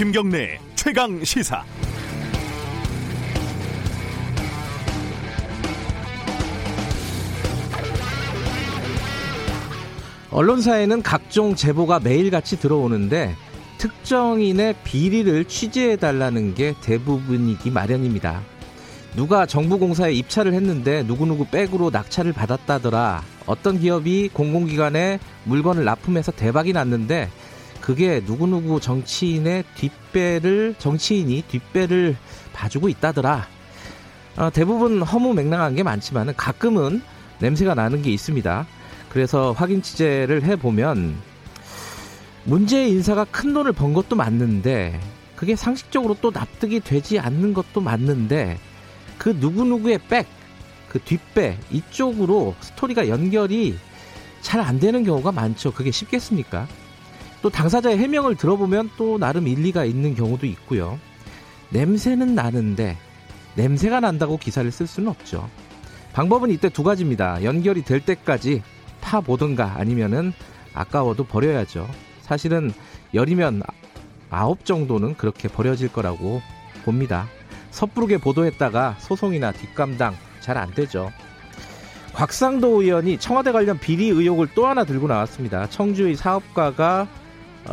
김경래 최강 시사. 언론사에는 각종 제보가 매일같이 들어오는데 특정인의 비리를 취재해 달라는 게 대부분이기 마련입니다. 누가 정부 공사에 입찰을 했는데 누구누구 백으로 낙찰을 받았다더라. 어떤 기업이 공공기관에 물건을 납품해서 대박이 났는데 그게 누구누구 정치인의 뒷배를 정치인이 뒷배를 봐주고 있다더라. 어, 대부분 허무 맹랑한 게 많지만 가끔은 냄새가 나는 게 있습니다. 그래서 확인 취재를 해보면 문제의 인사가 큰 돈을 번 것도 맞는데 그게 상식적으로 또 납득이 되지 않는 것도 맞는데 그 누구누구의 백, 그 뒷배 이쪽으로 스토리가 연결이 잘 안 되는 경우가 많죠. 그게 쉽겠습니까? 또 당사자의 해명을 들어보면 또 나름 일리가 있는 경우도 있고요. 냄새는 나는데 냄새가 난다고 기사를 쓸 수는 없죠. 방법은 이때 두 가지입니다. 연결이 될 때까지 파 보든가 아니면은 아까워도 버려야죠. 사실은 열이면 아홉 정도는 그렇게 버려질 거라고 봅니다. 섣부르게 보도했다가 소송이나 뒷감당 잘 안 되죠. 곽상도 의원이 청와대 관련 비리 의혹을 또 하나 들고 나왔습니다. 청주의 사업가가 어,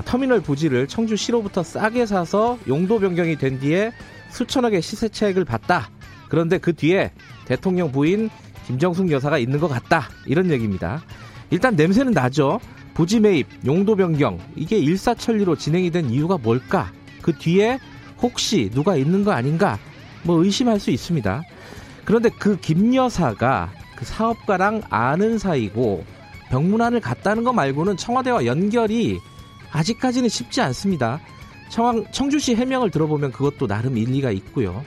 터미널 부지를 청주시로부터 싸게 사서 용도 변경이 된 뒤에 수천억의 시세 차익을 봤다. 그런데 그 뒤에 대통령 부인 김정숙 여사가 있는 것 같다. 이런 얘기입니다. 일단 냄새는 나죠. 부지 매입, 용도 변경 이게 일사천리로 진행이 된 이유가 뭘까? 그 뒤에 혹시 누가 있는 거 아닌가? 뭐 의심할 수 있습니다. 그런데 그 김 여사가 그 사업가랑 아는 사이고 병문안을 갔다는 거 말고는 청와대와 연결이 아직까지는 쉽지 않습니다. 청, 청주시 해명을 들어보면 그것도 나름 일리가 있고요.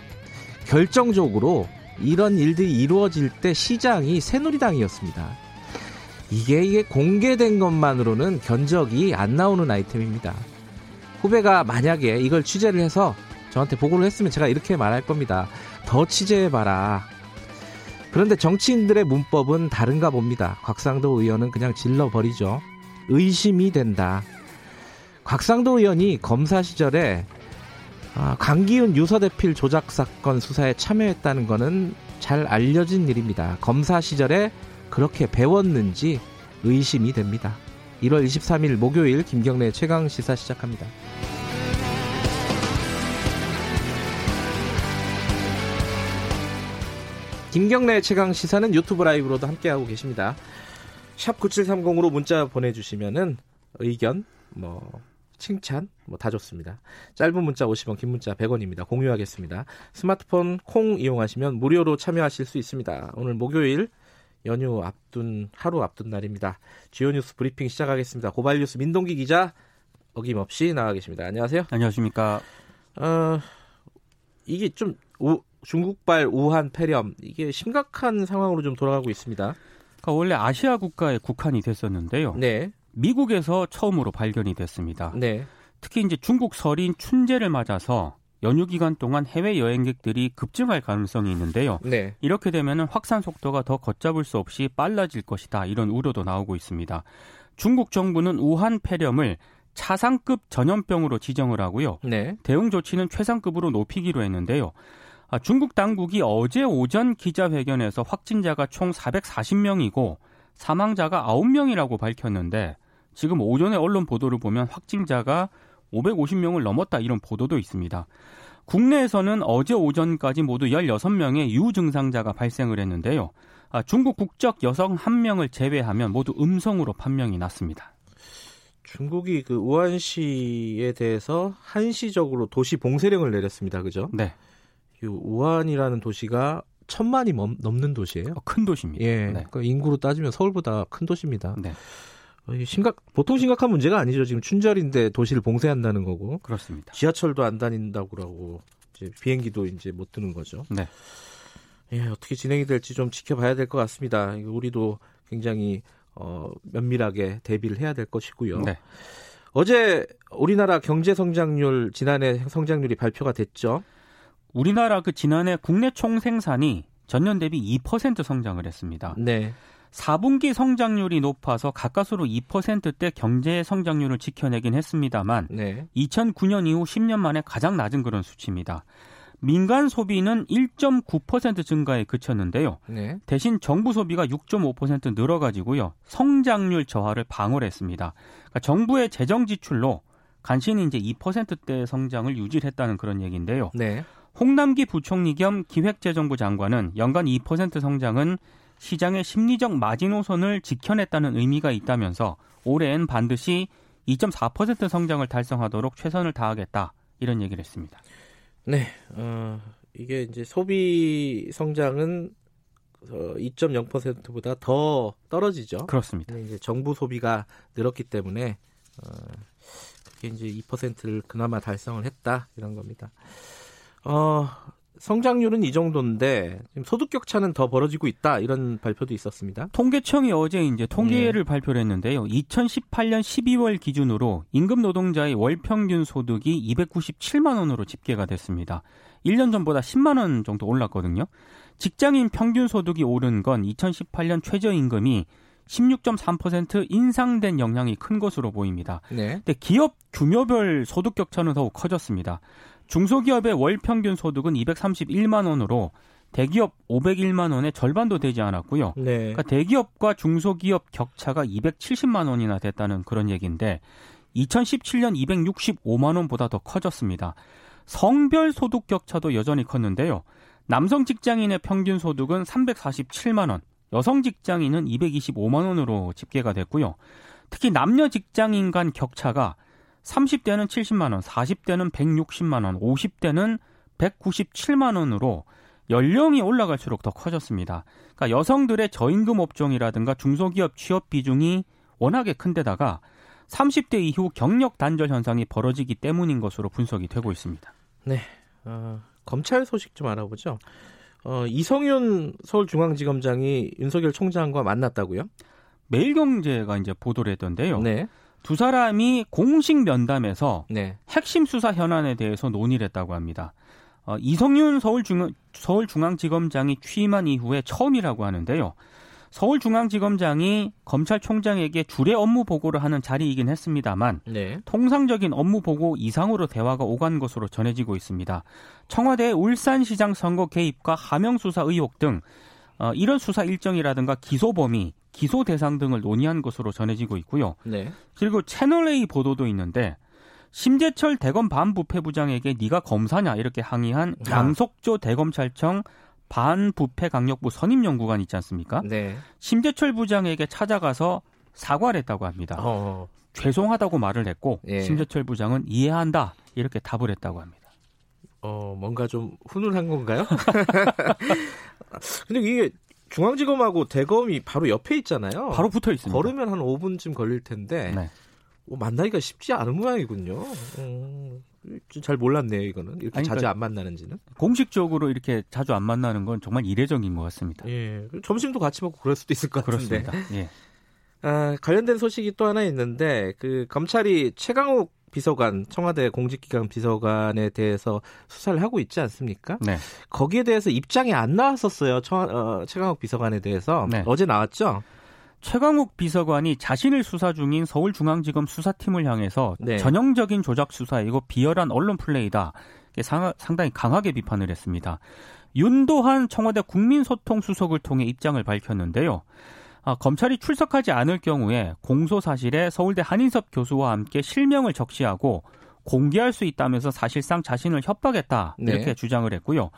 결정적으로 이런 일들이 이루어질 때 시장이 새누리당이었습니다. 이게 이게 공개된 것만으로는 견적이 안 나오는 아이템입니다. 후배가 만약에 이걸 취재를 해서 저한테 보고를 했으면 제가 이렇게 말할 겁니다. 더 취재해봐라. 그런데 정치인들의 문법은 다른가 봅니다. 곽상도 의원은 그냥 질러버리죠. 의심이 된다. 곽상도 의원이 검사 시절에 아, 강기훈 유서대필 조작 사건 수사에 참여했다는 것은 잘 알려진 일입니다. 검사 시절에 그렇게 배웠는지 의심이 됩니다. 1월 23일 목요일 김경래 최강 시사 시작합니다. 김경래 최강 시사는 유튜브 라이브로도 함께하고 계십니다. 샵 9730으로 문자 보내주시면은 의견, 뭐, 칭찬, 뭐 다 좋습니다. 짧은 문자 50원, 긴 문자 100원입니다. 공유하겠습니다. 스마트폰 콩 이용하시면 무료로 참여하실 수 있습니다. 오늘 목요일 연휴 앞둔, 하루 앞둔 날입니다. 주요 뉴스 브리핑 시작하겠습니다. 고발 뉴스 민동기 기자 어김없이 나와 계십니다. 안녕하세요. 안녕하십니까. 어, 이게 좀 우, 중국발 우한 폐렴 이게 심각한 상황으로 좀 돌아가고 있습니다. 그러니까 원래 아시아 국가에 국한이 됐었는데요. 네. 미국에서 처음으로 발견이 됐습니다. 네. 특히 이제 중국 설인 춘제를 맞아서 연휴 기간 동안 해외 여행객들이 급증할 가능성이 있는데요. 네. 이렇게 되면 확산 속도가 더 걷잡을 수 없이 빨라질 것이다. 이런 우려도 나오고 있습니다. 중국 정부는 우한 폐렴을 차상급 전염병으로 지정을 하고요. 네. 대응 조치는 최상급으로 높이기로 했는데요. 아, 중국 당국이 어제 오전 기자회견에서 확진자가 총 440명이고 사망자가 9명이라고 밝혔는데 지금 오전에 언론 보도를 보면 확진자가 550명을 넘었다 이런 보도도 있습니다. 국내에서는 어제 오전까지 모두 16명의 유증상자가 발생을 했는데요. 아, 중국 국적 여성 1명을 제외하면 모두 음성으로 판명이 났습니다. 중국이 그 우한시에 대해서 한시적으로 도시 봉쇄령을 내렸습니다. 그죠? 네. 이 우한이라는 도시가 천만이 넘는 도시예요. 어, 큰 도시입니다. 예. 네. 그러니까 인구로 따지면 서울보다 큰 도시입니다. 네. 어, 심각 보통 심각한 문제가 아니죠. 지금 춘절인데 도시를 봉쇄한다는 거고. 그렇습니다. 지하철도 안 다닌다고 그러고 이제 비행기도 이제 못 뜨는 거죠. 네. 예, 어떻게 진행이 될지 좀 지켜봐야 될 것 같습니다. 우리도 굉장히 어, 면밀하게 대비를 해야 될 것이고요. 네. 어제 우리나라 경제 성장률 지난해 성장률이 발표가 됐죠. 우리나라 그 지난해 국내 총생산이 전년 대비 2% 성장을 했습니다. 네. 4분기 성장률이 높아서 가까스로 2%대 경제 성장률을 지켜내긴 했습니다만 네. 2009년 이후 10년 만에 가장 낮은 그런 수치입니다. 민간 소비는 1.9% 증가에 그쳤는데요. 네. 대신 정부 소비가 6.5% 늘어가지고요. 성장률 저하를 방어했습니다. 그러니까 정부의 재정 지출로 간신히 이제 2%대 성장을 유지했다는 그런 얘기인데요. 네. 홍남기 부총리 겸 기획재정부 장관은 연간 2% 성장은 시장의 심리적 마지노선을 지켜냈다는 의미가 있다면서 올해엔 반드시 2.4% 성장을 달성하도록 최선을 다하겠다 이런 얘기를 했습니다. 네, 어, 이게 이제 소비 성장은 어, 2.0%보다 더 떨어지죠. 그렇습니다. 이제 정부 소비가 늘었기 때문에 어, 그게 이제 2%를 그나마 달성을 했다 이런 겁니다. 어, 성장률은 이 정도인데 지금 소득 격차는 더 벌어지고 있다 이런 발표도 있었습니다. 통계청이 어제 이제 통계를 네. 발표를 했는데요. 2018년 12월 기준으로 임금 노동자의 월 평균 소득이 297만 원으로 집계가 됐습니다. 1년 전보다 10만 원 정도 올랐거든요. 직장인 평균 소득이 오른 건 2018년 최저임금이 16.3% 인상된 영향이 큰 것으로 보입니다. 네. 근데 기업 규모별 소득 격차는 더욱 커졌습니다. 중소기업의 월 평균 소득은 231만 원으로 대기업 501만 원의 절반도 되지 않았고요. 네. 그러니까 대기업과 중소기업 격차가 270만 원이나 됐다는 그런 얘기인데 2017년 265만 원보다 더 커졌습니다. 성별 소득 격차도 여전히 컸는데요. 남성 직장인의 평균 소득은 347만 원, 여성 직장인은 225만 원으로 집계가 됐고요. 특히 남녀 직장인 간 격차가 30대는 70만 원, 40대는 160만 원, 50대는 197만 원으로 연령이 올라갈수록 더 커졌습니다. 그러니까 여성들의 저임금 업종이라든가 중소기업 취업 비중이 워낙에 큰데다가 30대 이후 경력 단절 현상이 벌어지기 때문인 것으로 분석이 되고 있습니다. 네, 어, 검찰 소식 좀 알아보죠. 어, 이성윤 서울중앙지검장이 윤석열 총장과 만났다고요? 매일경제가 이제 보도를 했던데요. 네. 두 사람이 공식 면담에서 네. 핵심 수사 현안에 대해서 논의를 했다고 합니다. 어, 이성윤 서울중, 서울중앙지검장이 취임한 이후에 처음이라고 하는데요. 서울중앙지검장이 검찰총장에게 주례 업무 보고를 하는 자리이긴 했습니다만 네. 통상적인 업무 보고 이상으로 대화가 오간 것으로 전해지고 있습니다. 청와대 울산시장 선거 개입과 하명 수사 의혹 등 어, 이런 수사 일정이라든가 기소 범위, 기소 대상 등을 논의한 것으로 전해지고 있고요. 네. 그리고 채널 A 보도도 있는데 심재철 대검 반부패부장에게 네가 검사냐 이렇게 항의한 아. 양석조 대검찰청 반부패 강력부 선임 연구관 있지 않습니까? 네. 심재철 부장에게 찾아가서 사과를 했다고 합니다. 어. 죄송하다고 말을 했고 예. 심재철 부장은 이해한다 이렇게 답을 했다고 합니다. 어 뭔가 좀 훈훈한 건가요? 근데 이게 중앙지검하고 대검이 바로 옆에 있잖아요. 바로 붙어 있습니다. 걸으면 한 5분쯤 걸릴 텐데 네. 어, 만나기가 쉽지 않은 모양이군요. 음, 잘 몰랐네요, 이거는. 이렇게 아니, 자주 그러니까 안 만나는지는. 공식적으로 이렇게 자주 안 만나는 건 정말 이례적인 것 같습니다. 예. 점심도 같이 먹고 그럴 수도 있을 것 같은데. 그렇습니다. 예. 아, 관련된 소식이 또 하나 있는데 그 검찰이 최강욱 비서관 청와대 공직기관 비서관에 대해서 수사를 하고 있지 않습니까? 네. 거기에 대해서 입장이 안 나왔었어요. 처, 어, 최강욱 비서관에 대해서 네. 어제 나왔죠. 최강욱 비서관이 자신을 수사 중인 서울중앙지검 수사팀을 향해서 네. 전형적인 조작 수사이고 비열한 언론 플레이다. 상당히 강하게 비판을 했습니다. 윤도한 청와대 국민소통수석을 통해 입장을 밝혔는데요. 아, 검찰이 출석하지 않을 경우에 공소 사실에 서울대 한인섭 교수와 함께 실명을 적시하고 공개할 수 있다면서 사실상 자신을 협박했다 이렇게 네. 주장을 했고요.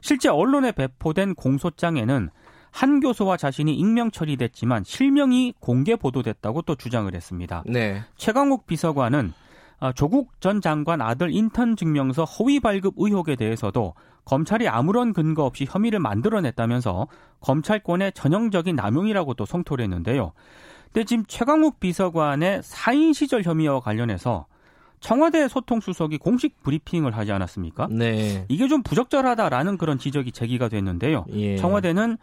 실제 언론에 배포된 공소장에는 한 교수와 자신이 익명 처리됐지만 실명이 공개 보도됐다고 또 주장을 했습니다. 네. 최강욱 비서관은 아, 조국 전 장관 아들 인턴 증명서 허위 발급 의혹에 대해서도 검찰이 아무런 근거 없이 혐의를 만들어냈다면서 검찰권의 전형적인 남용이라고 또 성토를 했는데요. 근데 지금 최강욱 비서관의 사인 시절 혐의와 관련해서 청와대 소통수석이 공식 브리핑을 하지 않았습니까? 네. 이게 좀 부적절하다라는 그런 지적이 제기가 됐는데요. 예. 청와대는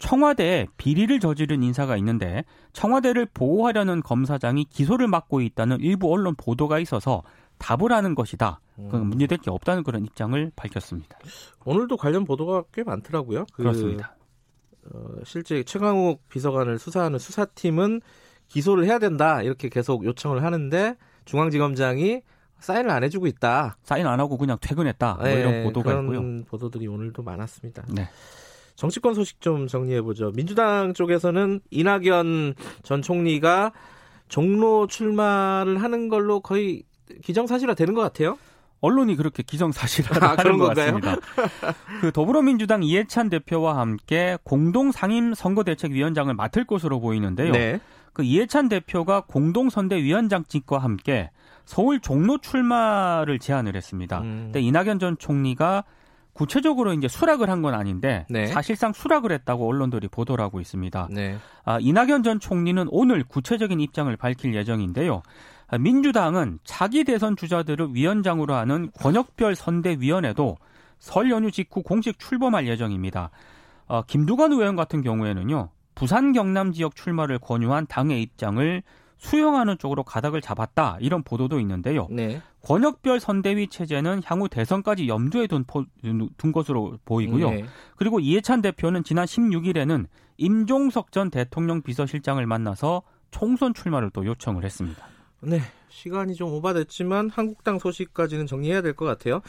청와대에 비리를 저지른 인사가 있는데 청와대를 보호하려는 검사장이 기소를 맡고 있다는 일부 언론 보도가 있어서 답을 하는 것이다. 그 문제될 게 없다는 그런 입장을 밝혔습니다. 오늘도 관련 보도가 꽤 많더라고요. 그, 그렇습니다. 어, 실제 최강욱 비서관을 수사하는 수사팀은 기소를 해야 된다 이렇게 계속 요청을 하는데 중앙지검장이 사인을 안 해주고 있다. 사인 안 하고 그냥 퇴근했다. 뭐 이런 네, 보도가 그런 있고요. 보도들이 오늘도 많았습니다. 네. 정치권 소식 좀 정리해 보죠. 민주당 쪽에서는 이낙연 전 총리가 종로 출마를 하는 걸로 거의 기정사실화 되는 것 같아요. 언론이 그렇게 기정사실화를 아, 하는 것? 같습니다. 그 더불어민주당 이해찬 대표와 함께 공동 상임 선거대책위원장을 맡을 것으로 보이는데요. 네. 그 이해찬 대표가 공동선대위원장직과 함께 서울 종로 출마를 제안을 했습니다. 음. 근데 이낙연 전 총리가 구체적으로 이제 수락을 한 건 아닌데 네. 사실상 수락을 했다고 언론들이 보도를 하고 있습니다. 네. 아, 이낙연 전 총리는 오늘 구체적인 입장을 밝힐 예정인데요. 아, 민주당은 차기 대선 주자들을 위원장으로 하는 권역별 선대위원회도 설 연휴 직후 공식 출범할 예정입니다. 어, 김두관 의원 같은 경우에는요. 부산 경남 지역 출마를 권유한 당의 입장을 수용하는 쪽으로 가닥을 잡았다 이런 보도도 있는데요. 네. 권역별 선대위 체제는 향후 대선까지 염두에 둔, 포, 둔 것으로 보이고요. 네. 그리고 이해찬 대표는 지난 16일에는 임종석 전 대통령 비서실장을 만나서 총선 출마를 또 요청을 했습니다. 네. 시간이 좀 오바됐지만 한국당 소식까지는 정리해야 될 것 같아요.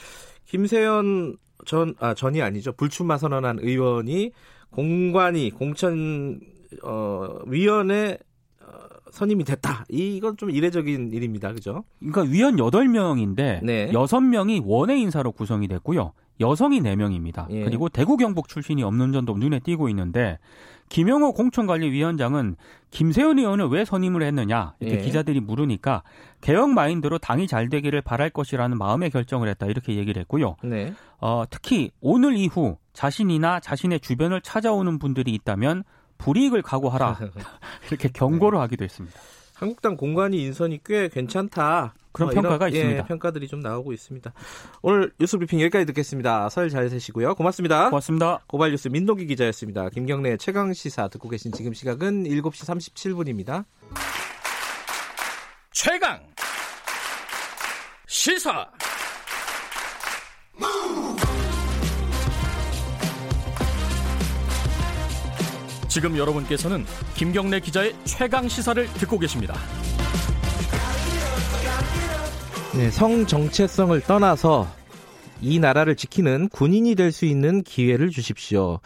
김세연 전, 아, 전이 아니죠. 불출마 선언한 의원이 공관위, 공천, 어, 위원회 어, 선임이 됐다. 이건 좀 이례적인 일입니다. 그죠? 그러니까 위원 8명인데 네. 6명이 원외 인사로 구성이 됐고요. 여성이 4명입니다. 예. 그리고 대구 경북 출신이 없는 점도 눈에 띄고 있는데 김영호 공천관리위원장은 김세현 의원을 왜 선임을 했느냐 이렇게 예. 기자들이 물으니까 개혁 마인드로 당이 잘 되기를 바랄 것이라는 마음의 결정을 했다 이렇게 얘기를 했고요. 네. 어, 특히 오늘 이후 자신이나 자신의 주변을 찾아오는 분들이 있다면 불이익을 각오하라 이렇게 경고를 네. 하기도 했습니다. 한국당 공관위 인선이 꽤 괜찮다. 그런 어, 평가가 이런, 예, 있습니다. 예, 평가들이 좀 나오고 있습니다. 오늘 뉴스 브리핑 여기까지 듣겠습니다. 설 잘 되시고요. 고맙습니다. 고맙습니다. 고발 뉴스 민동기 기자였습니다. 김경래 최강 시사 듣고 계신 지금 시각은 7시 37분입니다. 최강 시사 지금 여러분께서는 김경래 기자의 최강 시사를 듣고 계십니다. 네, 성 정체성을 떠나서 이 나라를 지키는 군인이 될 수 있는 기회를 주십시오.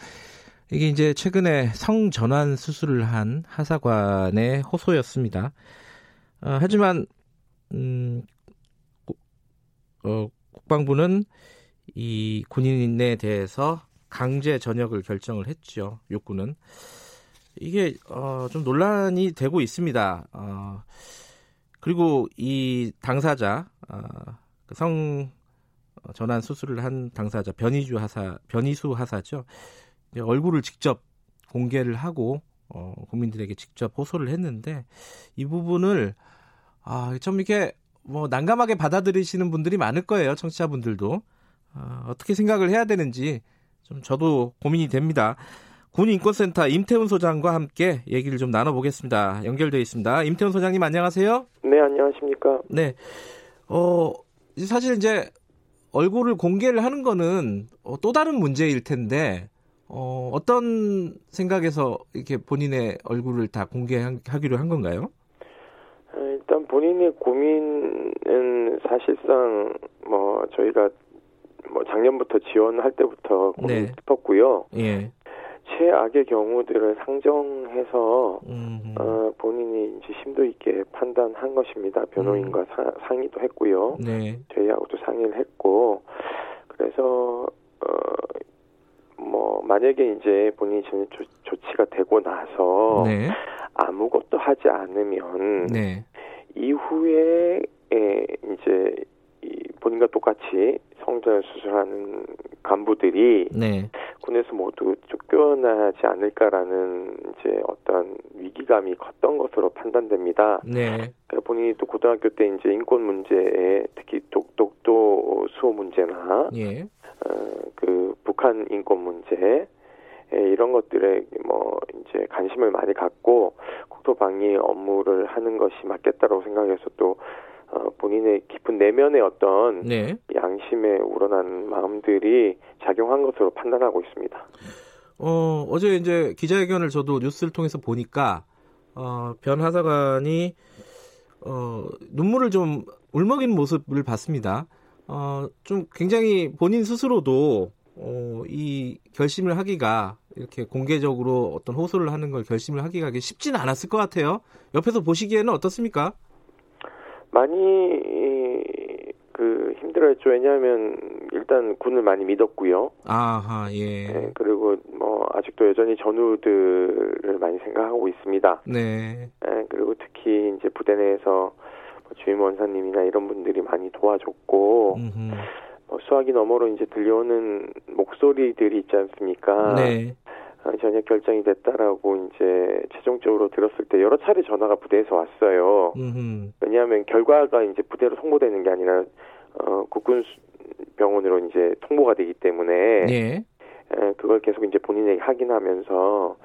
이게 이제 최근에 성 전환 수술을 한 하사관의 호소였습니다. 어, 하지만 음, 어, 국방부는 이 군인에 대해서 강제 전역을 결정을 했죠. 욕구는 이게 어, 좀 논란이 되고 있습니다. 어, 그리고 이 당사자 어, 그성 전환 수술을 한 당사자 변희주 하사 변희수 하사죠. 얼굴을 직접 공개를 하고 어, 국민들에게 직접 호소를 했는데 이 부분을 아, 좀 이렇게 뭐 난감하게 받아들이시는 분들이 많을 거예요. 청취자분들도 아, 어떻게 생각을 해야 되는지 좀 저도 고민이 됩니다. 군인권센터 임태훈 소장과 함께 얘기를 좀 나눠보겠습니다. 연결되어 있습니다. 임태훈 소장님 안녕하세요. 네, 안녕하십니까. 네. 어, 사실 이제 얼굴을 공개를 하는 거는 어, 또 다른 문제일 텐데, 어, 어떤 생각에서 이렇게 본인의 얼굴을 다 공개하기로 한 건가요? 어, 일단 본인의 고민은 사실상 뭐 저희가 뭐 작년부터 지원할 때부터 고민이 네. 깊었고요. 예. 최악의 경우들을 상정해서 어, 본인이 이제 심도 있게 판단한 것입니다. 변호인과 음. 사, 상의도 했고요. 네. 저희하고도 상의를 했고 그래서 어, 뭐 만약에 이제 본인이 조, 조치가 되고 나서 네. 아무것도 하지 않으면 네. 이후에 에, 이제 이 본인과 똑같이 성전을 수술하는 간부들이 네. 군에서 모두 쫓겨나지 않을까라는 이제 어떤 위기감이 컸던 것으로 판단됩니다. 네. 본인이 또 고등학교 때 이제 인권 문제에 특히 독독도 수호 문제나 예. 어, 그 북한 인권 문제 이런 것들에 뭐 이제 관심을 많이 갖고 국토 방위 업무를 하는 것이 맞겠다라고 생각해서 또 어, 본인의 깊은 내면의 어떤 네. 양심에 우러난 마음들이 작용한 것으로 판단하고 있습니다. 어, 어제 이제 기자회견을 저도 뉴스를 통해서 보니까 어, 변 하사관이 어, 눈물을 좀 울먹이는 모습을 봤습니다. 어, 좀 굉장히 본인 스스로도 어, 이 결심을 하기가 이렇게 공개적으로 어떤 호소를 하는 걸 결심을 하기가 쉽지는 않았을 것 같아요. 옆에서 보시기에는 어떻습니까? 많이 그 힘들었죠. 왜냐하면 일단 군을 많이 믿었고요. 아하 예. 네, 그리고 뭐 아직도 여전히 전우들을 많이 생각하고 있습니다. 네. 네 그리고 특히 이제 부대 내에서 뭐 주임 원사님이나 이런 분들이 많이 도와줬고 뭐 수학이 너머로 이제 들려오는 목소리들이 있지 않습니까? 네. 아, 전역 결정이 됐다라고 이제 최종적으로 들었을 때 여러 차례 전화가 부대에서 왔어요. 음흠. 왜냐하면 결과가 이제 부대로 통보되는 게 아니라 어, 국군 병원으로 이제 통보가 되기 때문에 예. 에, 그걸 계속 이제 본인에게 확인하면서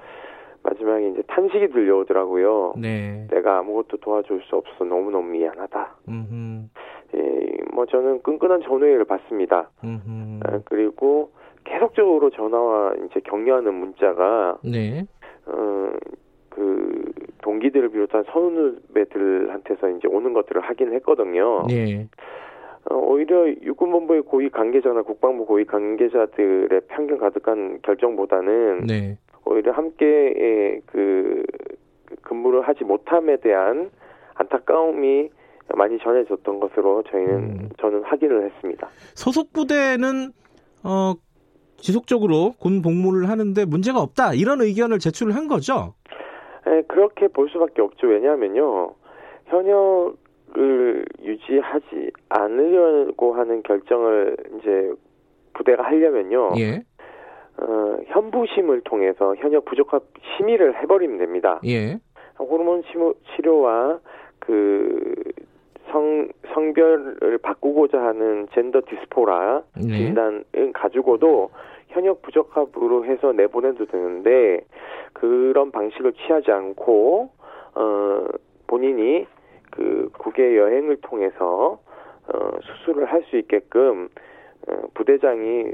마지막에 이제 탄식이 들려오더라고요. 네. 내가 아무것도 도와줄 수 없어 너무 너무 미안하다. 음흠. 예, 뭐 저는 끈끈한 전화를 받습니다. 에, 그리고 계속적으로 전화와 이제 격려하는 문자가 네. 어, 그 동기들을 비롯한 선후배들한테서 이제 오는 것들을 하긴 했거든요. 네. 어, 오히려 육군본부의 고위 관계자나 국방부 고위 관계자들의 편견 가득한 결정보다는 네. 오히려 함께 그 근무를 하지 못함에 대한 안타까움이 많이 전해졌던 것으로 저희는 음. 저는 확인을 했습니다. 소속 부대는 어 지속적으로 군 복무를 하는데 문제가 없다 이런 의견을 제출을 한 거죠. 네, 그렇게 볼 수밖에 없죠. 왜냐하면요 현역을 유지하지 않으려고 하는 결정을 이제 부대가 하려면요. 예. 어, 현부심을 통해서 현역 부족합 심의를 해버리면 됩니다. 예. 호르몬 치료와 그 성, 성별을 바꾸고자 하는 젠더 디스포라 네. 진단을 가지고도 현역 부적합으로 해서 내보내도 되는데 그런 방식을 취하지 않고 어 본인이 그 국외 여행을 통해서 어 수술을 할 수 있게끔 어, 부대장이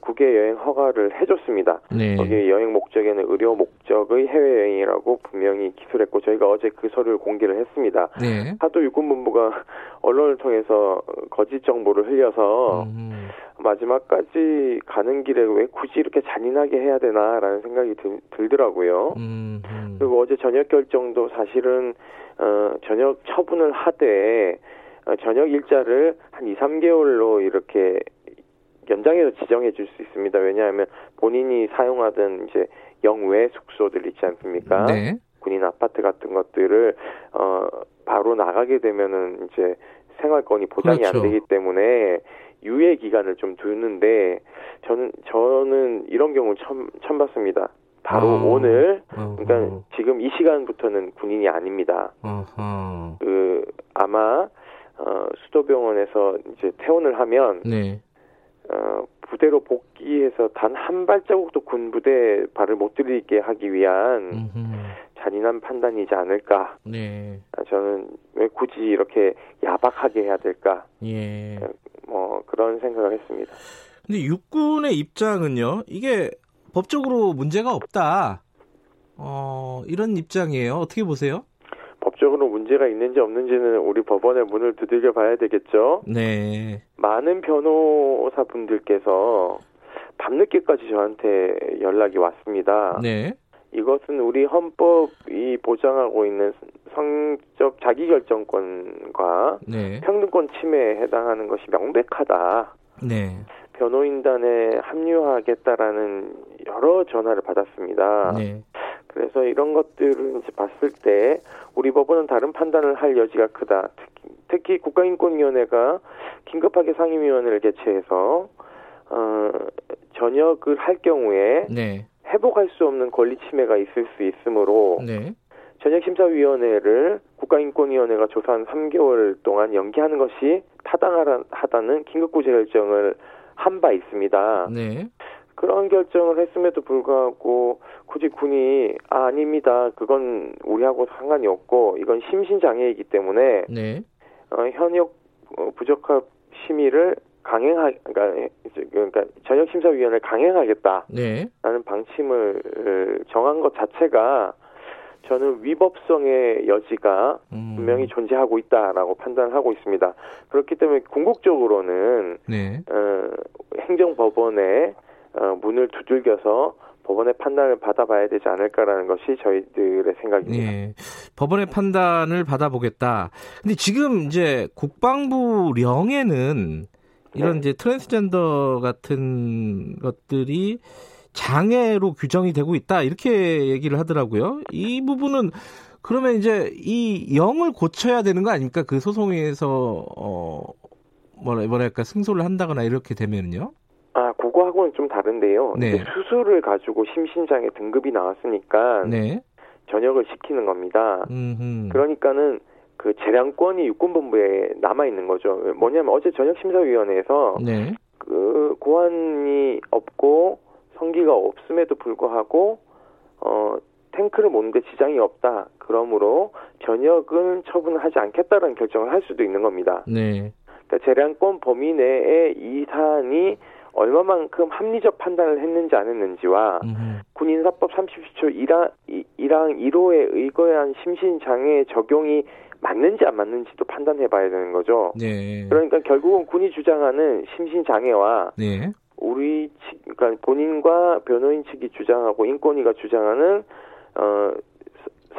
국외 여행 허가를 해줬습니다. 네. 거기 여행 목적에는 의료 목적의 해외 여행이라고 분명히 기술했고 저희가 어제 그 서류를 공개를 했습니다. 네. 하도 육군본부가 언론을 통해서 거짓 정보를 흘려서 음. 마지막까지 가는 길에 왜 굳이 이렇게 잔인하게 해야 되나라는 생각이 들, 더라고요 음. 음. 그리고 어제 저녁 결정도 사실은 어, 저녁 처분을 하되 어, 저녁 일자를 한 2, 3개월로 이렇게 연장해서 지정해 줄 수 있습니다. 왜냐하면 본인이 사용하던 이제 영외 숙소들 있지 않습니까? 네. 군인 아파트 같은 것들을 어 바로 나가게 되면은 이제 생활권이 보장이 그렇죠. 안 되기 때문에 유예 기간을 좀 두는데 저는 저는 이런 경우 처음 처음 봤습니다. 바로 어, 오늘 그러니까 어, 지금 이 시간부터는 군인이 아닙니다. 어, 그 아마 어 수도병원에서 이제 퇴원을 하면 네. 어, 부대로 복귀해서 단 한 발자국도 군 부대에 발을 못 들이게 하기 위한 음흠. 잔인한 판단이지 않을까. 네. 아, 저는 왜 굳이 이렇게 야박하게 해야 될까. 예. 뭐 그런 생각을 했습니다. 근데 육군의 입장은요. 이게 법적으로 문제가 없다. 어, 이런 입장이에요. 어떻게 보세요? 법적으로 문제가 있는지 없는지는 우리 법원의 문을 두들겨 봐야 되겠죠. 네. 많은 변호사분들께서 밤늦게까지 저한테 연락이 왔습니다. 네. 이것은 우리 헌법이 보장하고 있는 성적 자기결정권과 네. 평등권 침해에 해당하는 것이 명백하다. 네. 변호인단에 합류하겠다라는 여러 전화를 받았습니다. 네. 그래서 이런 것들을 이제 봤을 때 우리 법원은 다른 판단을 할 여지가 크다. 특히, 특히 국가인권위원회가 긴급하게 상임위원회를 개최해서 어, 전역을 할 경우에 네. 회복할 수 없는 권리 침해가 있을 수 있으므로 네. 전역심사위원회를 국가인권위원회가 조사한 3개월 동안 연기하는 것이 타당하다는 긴급구제 결정을 한 바 있습니다. 네. 그런 결정을 했음에도 불구하고 굳이 군이 아, 아닙니다. 그건 우리하고 상관이 없고 이건 심신장애이기 때문에 네. 어, 현역 어, 부적합 심의를 강행하 그러니까 그러니까 전역 심사위원회를 강행하겠다라는 네. 방침을 정한 것 자체가 저는 위법성의 여지가 음. 분명히 존재하고 있다라고 판단하고 있습니다. 그렇기 때문에 궁극적으로는 네. 어, 행정법원에 어, 문을 두들겨서 법원의 판단을 받아봐야 되지 않을까라는 것이 저희들의 생각입니다. 네. 법원의 판단을 받아보겠다. 근데 지금 이제 국방부령에는 이런 네. 이제 트랜스젠더 같은 것들이 장애로 규정이 되고 있다 이렇게 얘기를 하더라고요. 이 부분은 그러면 이제 이 영을 고쳐야 되는 거 아닙니까? 그 소송에서 어 뭐라 뭐랄까 승소를 한다거나 이렇게 되면요. 아, 그거하고는 좀 다른데요. 네. 수술을 가지고 심신장애 등급이 나왔으니까 네. 전역을 시키는 겁니다. 음흠. 그러니까는 그 재량권이 육군본부에 남아 있는 거죠. 뭐냐면 어제 전역심사위원회에서 네. 그 고환이 없고 성기가 없음에도 불구하고 어 탱크를 모는데 지장이 없다. 그러므로 전역은 처분하지 않겠다라는 결정을 할 수도 있는 겁니다. 네. 그러니까 재량권 범위 내에 이 사안이 얼마만큼 합리적 판단을 했는지 안 했는지와 음흠. 군인사법 30조 1항, 1항 1호에 의거한 심신장애 적용이 맞는지 안 맞는지도 판단해 봐야 되는 거죠. 네. 그러니까 결국은 군이 주장하는 심신장애와 네. 우리 측, 그러니까 본인과 변호인 측이 주장하고 인권위가 주장하는 어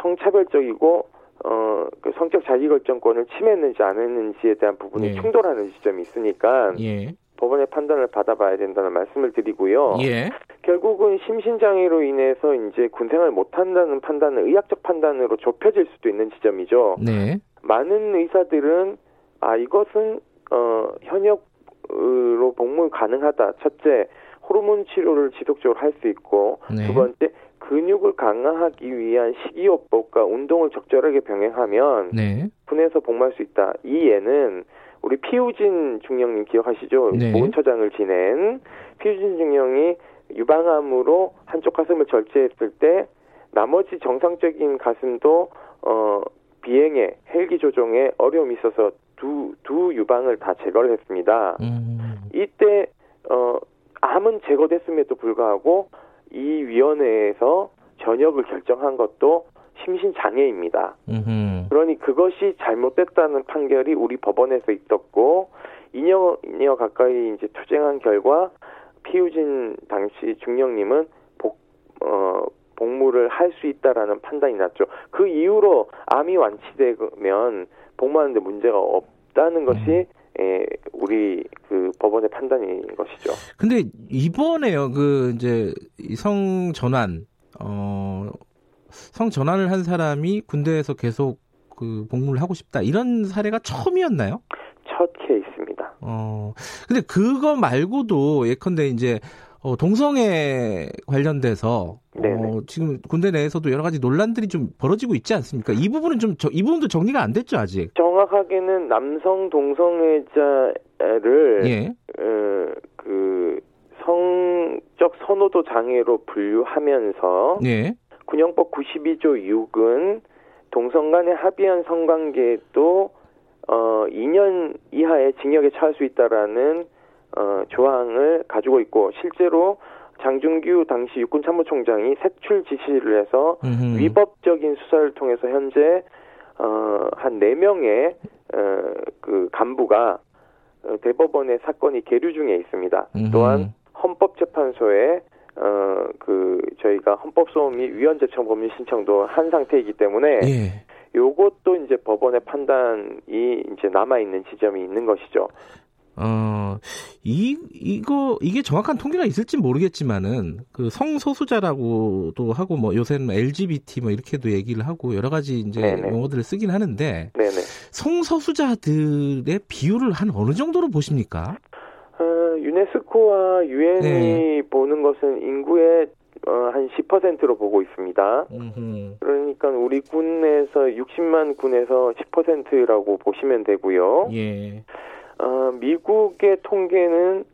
성차별적이고 어, 그 성적 자기결정권을 침해했는지 안 했는지에 대한 부분이 예. 충돌하는 지점이 있으니까 예. 법원의 판단을 받아봐야 된다는 말씀을 드리고요. 예. 결국은 심신장애로 인해서 이제 군생활 못한다는 판단은 의학적 판단으로 좁혀질 수도 있는 지점이죠. 네. 많은 의사들은 아 이것은 어 현역으로 복무 가능하다. 첫째 호르몬 치료를 지속적으로 할 수 있고 네. 두 번째 근육을 강화하기 위한 식이요법과 운동을 적절하게 병행하면 네. 군에서 복무할 수 있다. 이 예는 우리 피우진 중령님 기억하시죠? 네. 보훈처장을 지낸 피우진 중령이 유방암으로 한쪽 가슴을 절제했을 때 나머지 정상적인 가슴도 어 비행에 헬기 조종에 어려움이 있어서 두 두 유방을 다 제거를 했습니다. 음. 이때 어 암은 제거됐음에도 불구하고 이 위원회에서 전역을 결정한 것도 심신 장애입니다. 그러니 그것이 잘못됐다는 판결이 우리 법원에서 있었고 2년, 2년 가까이 이제 투쟁한 결과 피우진 당시 중령님은 복, 어, 복무를 할 수 있다라는 판단이 났죠. 그 이후로 암이 완치되면 복무하는데 문제가 없다는 것이 음. 예, 우리 그 법원의 판단인 것이죠. 근데 이번에요, 그 이제 성 전환, 어, 성 전환을 한 사람이 군대에서 계속 그 복무를 하고 싶다 이런 사례가 처음이었나요? 첫 케이스입니다. 어, 근데 그거 말고도 예컨대 이제 어, 동성애 관련돼서 어, 지금 군대 내에서도 여러 가지 논란들이 좀 벌어지고 있지 않습니까? 이 부분은 좀 이 부분도 정리가 안 됐죠 아직. 정확하게는 남성 동성애자를 예. 어, 그 성적 선호도 장애로 분류하면서 예. 군형법 92조 6은 동성 간의 합의한 성관계도 어 2년 이하의 징역에 처할 수 있다라는 어 조항을 가지고 있고 실제로 장준규 당시 육군 참모총장이 색출 지시를 해서 음흠. 위법적인 수사를 통해서 현재 어한 4명의 어그 간부가 어, 대법원의 사건이 계류 중에 있습니다. 음흠. 또한 헌법재판소에 어, 그, 저희가 헌법소원 및 위헌 제청 법률 신청도 한 상태이기 때문에, 예. 요것도 이제 법원의 판단이 이제 남아있는 지점이 있는 것이죠. 어, 이, 이거, 이게 정확한 통계가 있을지 모르겠지만은, 그 성소수자라고도 하고, 뭐, 요새는 LGBT 뭐, 이렇게도 얘기를 하고, 여러 가지 이제 네네. 용어들을 쓰긴 하는데, 네네. 성소수자들의 비율을 한 어느 정도로 보십니까? 어, 유네스코와 유엔이 네. 보는 것은 인구의 어, 한 10%로 보고 있습니다. 음흠. 그러니까 우리 군에서 60만 군에서 10%라고 보시면 되고요. 예. 어, 미국의 통계는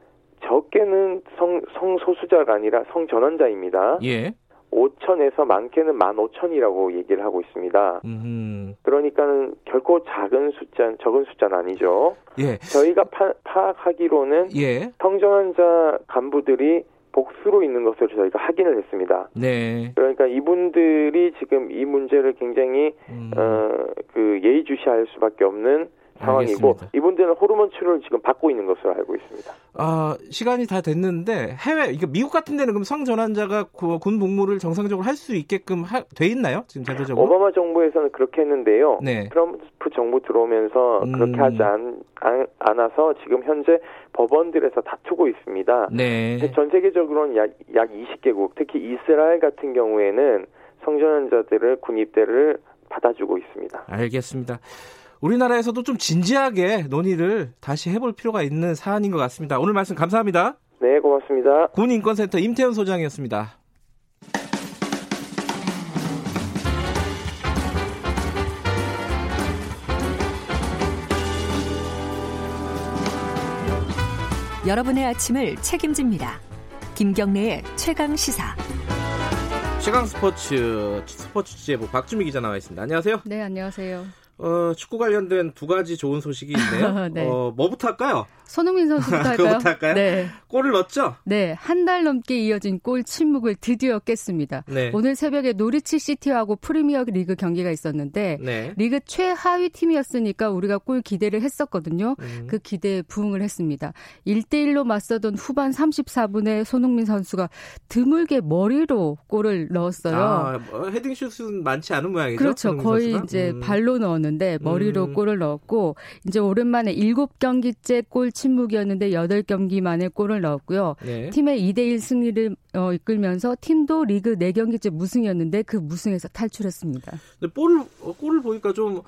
적게는 성, 성소수자가 아니라 성전환자입니다. 예. 5천에서 많게는 15,000이라고 얘기를 하고 있습니다. 음. 그러니까는 결코 작은 숫자, 적은 숫자는 아니죠. 예. 저희가 파, 악하기로는 예. 성전환자 간부들이 복수로 있는 것을 저희가 확인을 했습니다. 네. 그러니까 이분들이 지금 이 문제를 굉장히 음. 어 그 예의주시할 수밖에 없는 상황이고 알겠습니다. 이분들은 호르몬 치료를 지금 받고 있는 것으로 알고 있습니다. 아 시간이 다 됐는데 해외 이거 미국 같은 데는 그럼 성전환자가 군 복무를 정상적으로 할 수 있게끔 하, 돼 있나요? 지금 제도적으로? 오바마 정부에서는 그렇게 했는데요. 네. 트럼프 정부 들어오면서 음. 그렇게 하지 않, 안, 않아서 지금 현재 법원들에서 다투고 있습니다. 네. 전 세계적으로는 약, 약 20개국, 특히 이스라엘 같은 경우에는 성전환자들을 군 입대를 받아주고 있습니다. 알겠습니다. 우리나라에서도 좀 진지하게 논의를 다시 해볼 필요가 있는 사안인 것 같습니다. 오늘 말씀 감사합니다. 네, 고맙습니다. 군인권센터 임태훈 소장이었습니다. 여러분의 아침을 책임집니다. 김경래의 최강 시사. 최강 스포츠 스포츠 취재부 박주미 기자 나와 있습니다. 안녕하세요. 네, 안녕하세요. 어, 축구 관련된 두 가지 좋은 소식이 있네요. 네. 어, 뭐부터 할까요? 손흥민 선수부터 할까요? 할까요? 네. 골을 넣었죠? 네. 한 달 넘게 이어진 골 침묵을 드디어 깼습니다. 네. 오늘 새벽에 노리치 시티하고 프리미어 리그 경기가 있었는데 네. 리그 최하위 팀이었으니까 우리가 골 기대를 했었거든요. 음. 그 기대에 부응을 했습니다. 1대1로 맞서던 후반 34분에 손흥민 선수가 드물게 머리로 골을 넣었어요. 아, 뭐 헤딩슛은 많지 않은 모양이죠. 그렇죠. 거의 선수가? 이제 음. 발로 넣었는데 머리로 음. 골을 넣었고 이제 오랜만에 7경기째 골 침묵이었는데 8경기 만에 골을 넣었고요. 네. 팀의 2대1 승리를 어, 이끌면서 팀도 리그 4경기째 무승이었는데 그 무승에서 탈출했습니다. 근데 골을, 어, 골을 보니까 좀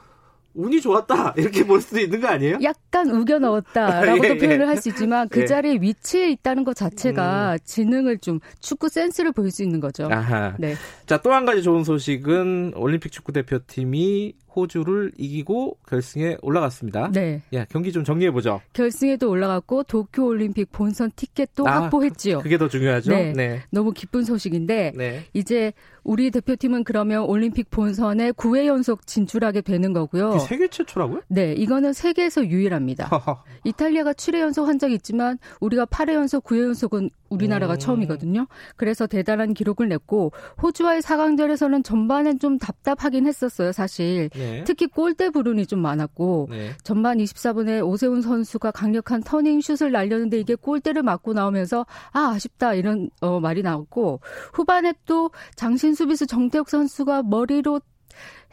운이 좋았다 이렇게 볼 수도 있는 거 아니에요? 약간 우겨 넣었다라고도 예, 표현을 할 수 있지만 그 예. 자리에 위치해 있다는 것 자체가 음. 지능을 좀 축구 센스를 보일 수 있는 거죠. 아하. 네. 자또 한 가지 좋은 소식은 올림픽 축구 대표팀이 호주를 이기고 결승에 올라갔습니다. 네. 야, 경기 좀 정리해 보죠. 결승에도 올라갔고 도쿄 올림픽 본선 티켓도 아, 확보했지요. 그게 더 중요하죠. 네. 네. 너무 기쁜 소식인데 네. 이제 우리 대표팀은 그러면 올림픽 본선에 9회 연속 진출하게 되는 거고요. 세계 최초라고요? 네, 이거는 세계에서 유일합니다. 이탈리아가 7회 연속 한 적이 있지만 우리가 8회 연속, 9회 연속은 우리나라가 음. 처음이거든요. 그래서 대단한 기록을 냈고 호주와의 4강전에서는 전반엔 좀 답답하긴 했었어요, 사실. 네. 특히 골대 불운이 좀 많았고 네. 전반 24분에 오세훈 선수가 강력한 터닝 슛을 날렸는데 이게 골대를 맞고 나오면서 아 아쉽다 이런 어, 말이 나왔고 후반에 또 장신 수비수 정태욱 선수가 머리로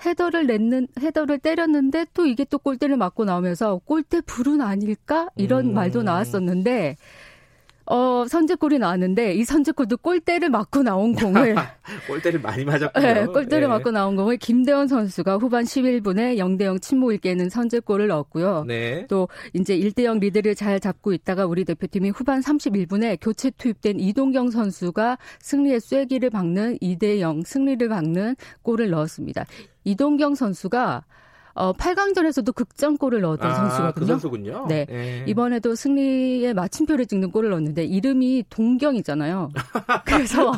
헤더를 냈는 헤더를 때렸는데 또 이게 또 골대를 맞고 나오면서 골대 불운 아닐까 이런 음. 말도 나왔었는데 어, 선제골이 나왔는데 이 선제골도 골대를 맞고 나온 공을 골대를 많이 맞았고요. 네, 골대를 네. 맞고 나온 공을 김대원 선수가 후반 11분에 0대 0 침묵을 깨는 선제골을 넣었고요. 네. 또 이제 1대 0 리드를 잘 잡고 있다가 우리 대표팀이 후반 31분에 교체 투입된 이동경 선수가 승리의 쐐기를 박는 2대 0 승리를 박는 골을 넣었습니다. 이동경 선수가 어, 8강전에서도 극장골을 넣었던 아, 선수거든요. 그 선수군요. 네. 네. 이번에도 승리의 마침표를 찍는 골을 넣었는데 이름이 동경이잖아요. 그래서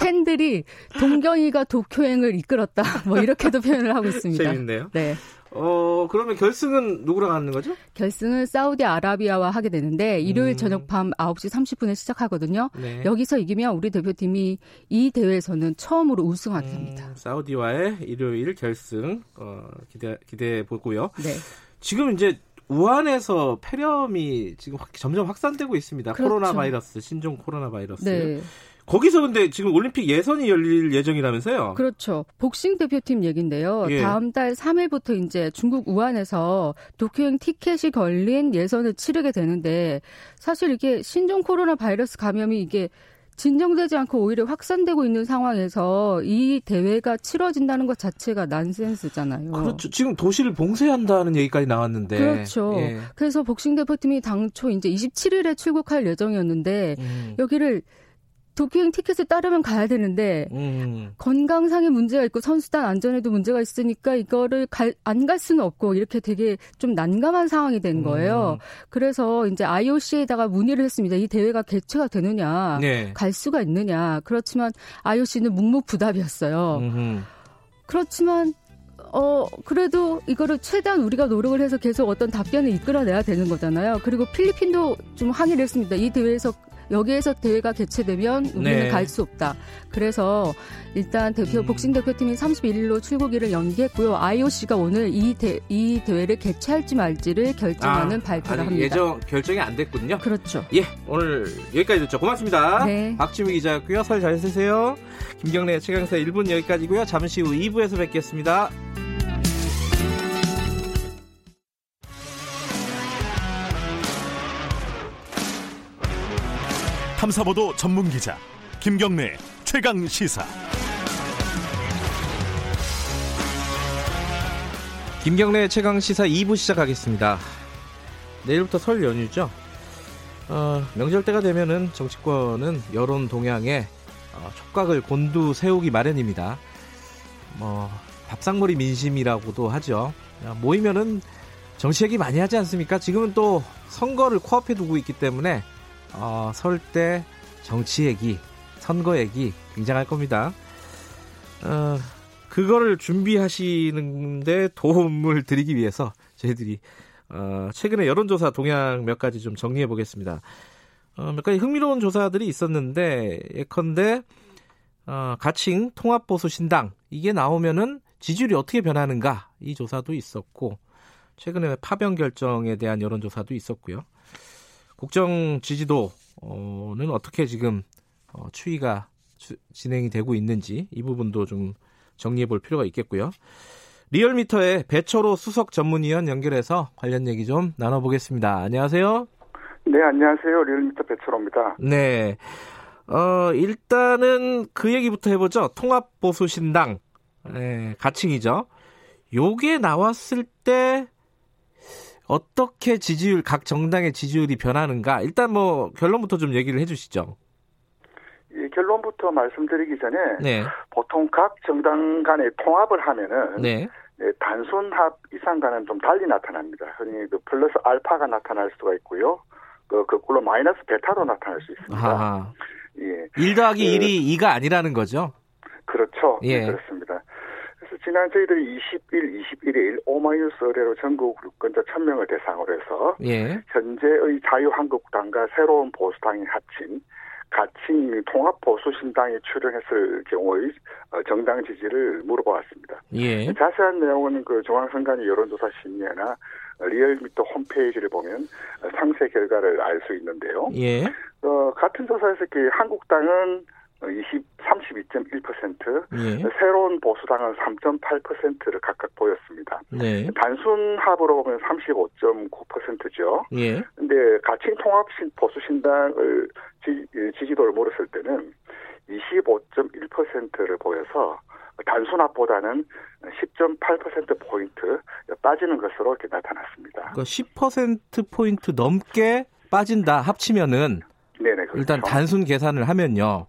팬들이 동경이가 도쿄행을 이끌었다. 뭐 이렇게도 표현을 하고 있습니다. 재밌네요. 네. 어, 그러면 결승은 누구랑 하는 거죠? 결승은 사우디아라비아와 하게 되는데 일요일 음. 저녁 밤 9시 30분에 시작하거든요. 네. 여기서 이기면 우리 대표팀이 이 대회에서는 처음으로 우승하게 음, 됩니다. 음, 사우디와의 일요일 결승 어, 기대 기대해 보고요. 네. 지금 이제 우한에서 폐렴이 지금 확, 점점 확산되고 있습니다. 그렇죠. 코로나 바이러스, 신종 코로나 바이러스. 네. 거기서 근데 지금 올림픽 예선이 열릴 예정이라면서요? 그렇죠. 복싱 대표팀 얘긴데요. 예. 다음 달 3일부터 이제 중국 우한에서 도쿄행 티켓이 걸린 예선을 치르게 되는데 사실 이게 신종 코로나 바이러스 감염이 이게 진정되지 않고 오히려 확산되고 있는 상황에서 이 대회가 치러진다는 것 자체가 난센스잖아요. 그렇죠. 지금 도시를 봉쇄한다는 얘기까지 나왔는데. 그렇죠. 예. 그래서 복싱 대표팀이 당초 이제 27일에 출국할 예정이었는데 음. 여기를 도쿄행 티켓을 따르면 가야 되는데 음. 건강상의 문제가 있고 선수단 안전에도 문제가 있으니까 이거를 안 갈 수는 없고 이렇게 되게 좀 난감한 상황이 된 거예요. 음. 그래서 이제 IOC에다가 문의를 했습니다. 이 대회가 개최가 되느냐, 네. 갈 수가 있느냐. 그렇지만 IOC는 묵묵부답이었어요. 음흠. 그렇지만 어, 그래도 이거를 최대한 우리가 노력을 해서 계속 어떤 답변을 이끌어내야 되는 거잖아요. 그리고 필리핀도 좀 항의를 했습니다. 이 대회에서 여기에서 대회가 개최되면 우리는 네. 갈수 없다. 그래서 일단 대표 음. 복싱 대표팀이 31일로 출국일을 연기했고요. IOC가 오늘 이, 대, 이 대회를 개최할지 말지를 결정하는 아, 발표를 합니다. 예정 결정이 안 됐군요. 그렇죠. 예, 오늘 여기까지 듣죠. 고맙습니다. 네. 박지우 기자였고요. 설 잘 쓰세요. 김경래 최강사 1분 여기까지고요. 잠시 후 2부에서 뵙겠습니다. 탐사보도 전문 기자 김경래 최강 시사. 김경래 최강 시사 2부 시작하겠습니다. 내일부터 설 연휴죠. 어, 명절 때가 되면은 정치권은 여론 동향에 어, 촉각을 곤두 세우기 마련입니다. 뭐 밥상머리 민심이라고도 하죠. 모이면은 정치 얘기 많이 하지 않습니까? 지금은 또 선거를 코앞에 두고 있기 때문에 어, 설때 정치 얘기, 선거 얘기 굉장할 겁니다. 어, 그거를 준비하시는데 도움을 드리기 위해서 저희들이 어, 최근에 여론조사 동향 몇 가지 좀 정리해 보겠습니다. 어, 몇 가지 흥미로운 조사들이 있었는데 예컨대 어, 가칭 통합보수 신당 이게 나오면은 지지율이 어떻게 변하는가 이 조사도 있었고 최근에 파병 결정에 대한 여론조사도 있었고요. 국정 지지도는 어떻게 지금 어, 추이가 진행이 되고 있는지 이 부분도 좀 정리해 볼 필요가 있겠고요. 리얼미터의 배철호 수석 전문위원 연결해서 관련 얘기 좀 나눠보겠습니다. 안녕하세요. 네, 안녕하세요. 리얼미터 배철호입니다. 네. 어, 일단은 그 얘기부터 해보죠. 통합보수신당, 네, 가칭이죠. 요게 나왔을 때 어떻게 지지율 각 정당의 지지율이 변하는가 일단 뭐 결론부터 좀 얘기를 해주시죠. 이 결론부터 말씀드리기 전에 네. 보통 각 정당 간의 통합을 하면은 네. 네, 단순 합 이상과는 좀 달리 나타납니다. 흔히 그 플러스 알파가 나타날 수가 있고요. 그 거꾸로 마이너스 베타도 나타날 수 있습니다. 아 예. 1 더하기 그, 1이 2가 아니라는 거죠? 그렇죠. 예. 네, 그렇습니다. 지난 저희들이 20일, 21일 오마이뉴스 의뢰로 전국 유권자 1000명을 대상으로 해서 예. 현재의 자유한국당과 새로운 보수당이 합친 가칭 통합보수신당이 출연했을 경우의 어, 정당 지지를 물어보았습니다. 예. 자세한 내용은 그 중앙선관위 여론조사 심의회나 리얼미터 홈페이지를 보면 상세 결과를 알 수 있는데요. 예. 어, 같은 조사에서 한국당은 20, 32.1%, 예. 새로운 보수당은 3.8%를 각각 보였습니다. 네. 단순 합으로 보면 35.9%죠. 예. 근데 가칭 통합 보수신당을 지, 지지도를 물었을 때는 25.1%를 보여서 단순 합보다는 10.8%포인트 빠지는 것으로 이렇게 나타났습니다. 그러니까 10%포인트 넘게 빠진다 합치면은 네네, 그렇죠. 일단 단순 계산을 하면요.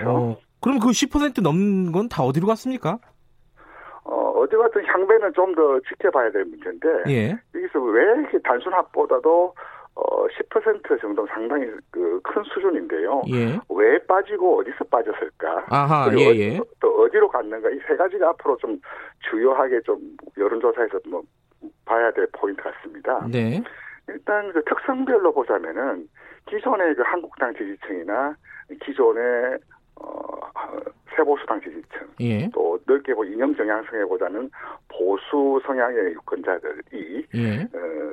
그렇죠. 어, 그럼 그 10% 넘는 건 다 어디로 갔습니까? 어, 어디 같은 향배는 좀 더 지켜봐야 될 문제인데, 예. 여기서 왜 이렇게 단순 합보다도 어, 10% 정도 상당히 그 큰 수준인데요. 예. 왜 빠지고 어디서 빠졌을까? 아하, 예, 예. 어, 또 어디로 갔는가? 이 세 가지가 앞으로 좀 주요하게 좀 여론조사에서 뭐 봐야 될 포인트 같습니다. 네. 일단 그 특성별로 보자면은 기존의 그 한국당 지지층이나 기존의 어, 세보수당 지지층 예. 또 넓게 보 이념 정향성에보다는 보수 성향의 유권자들이 예. 어,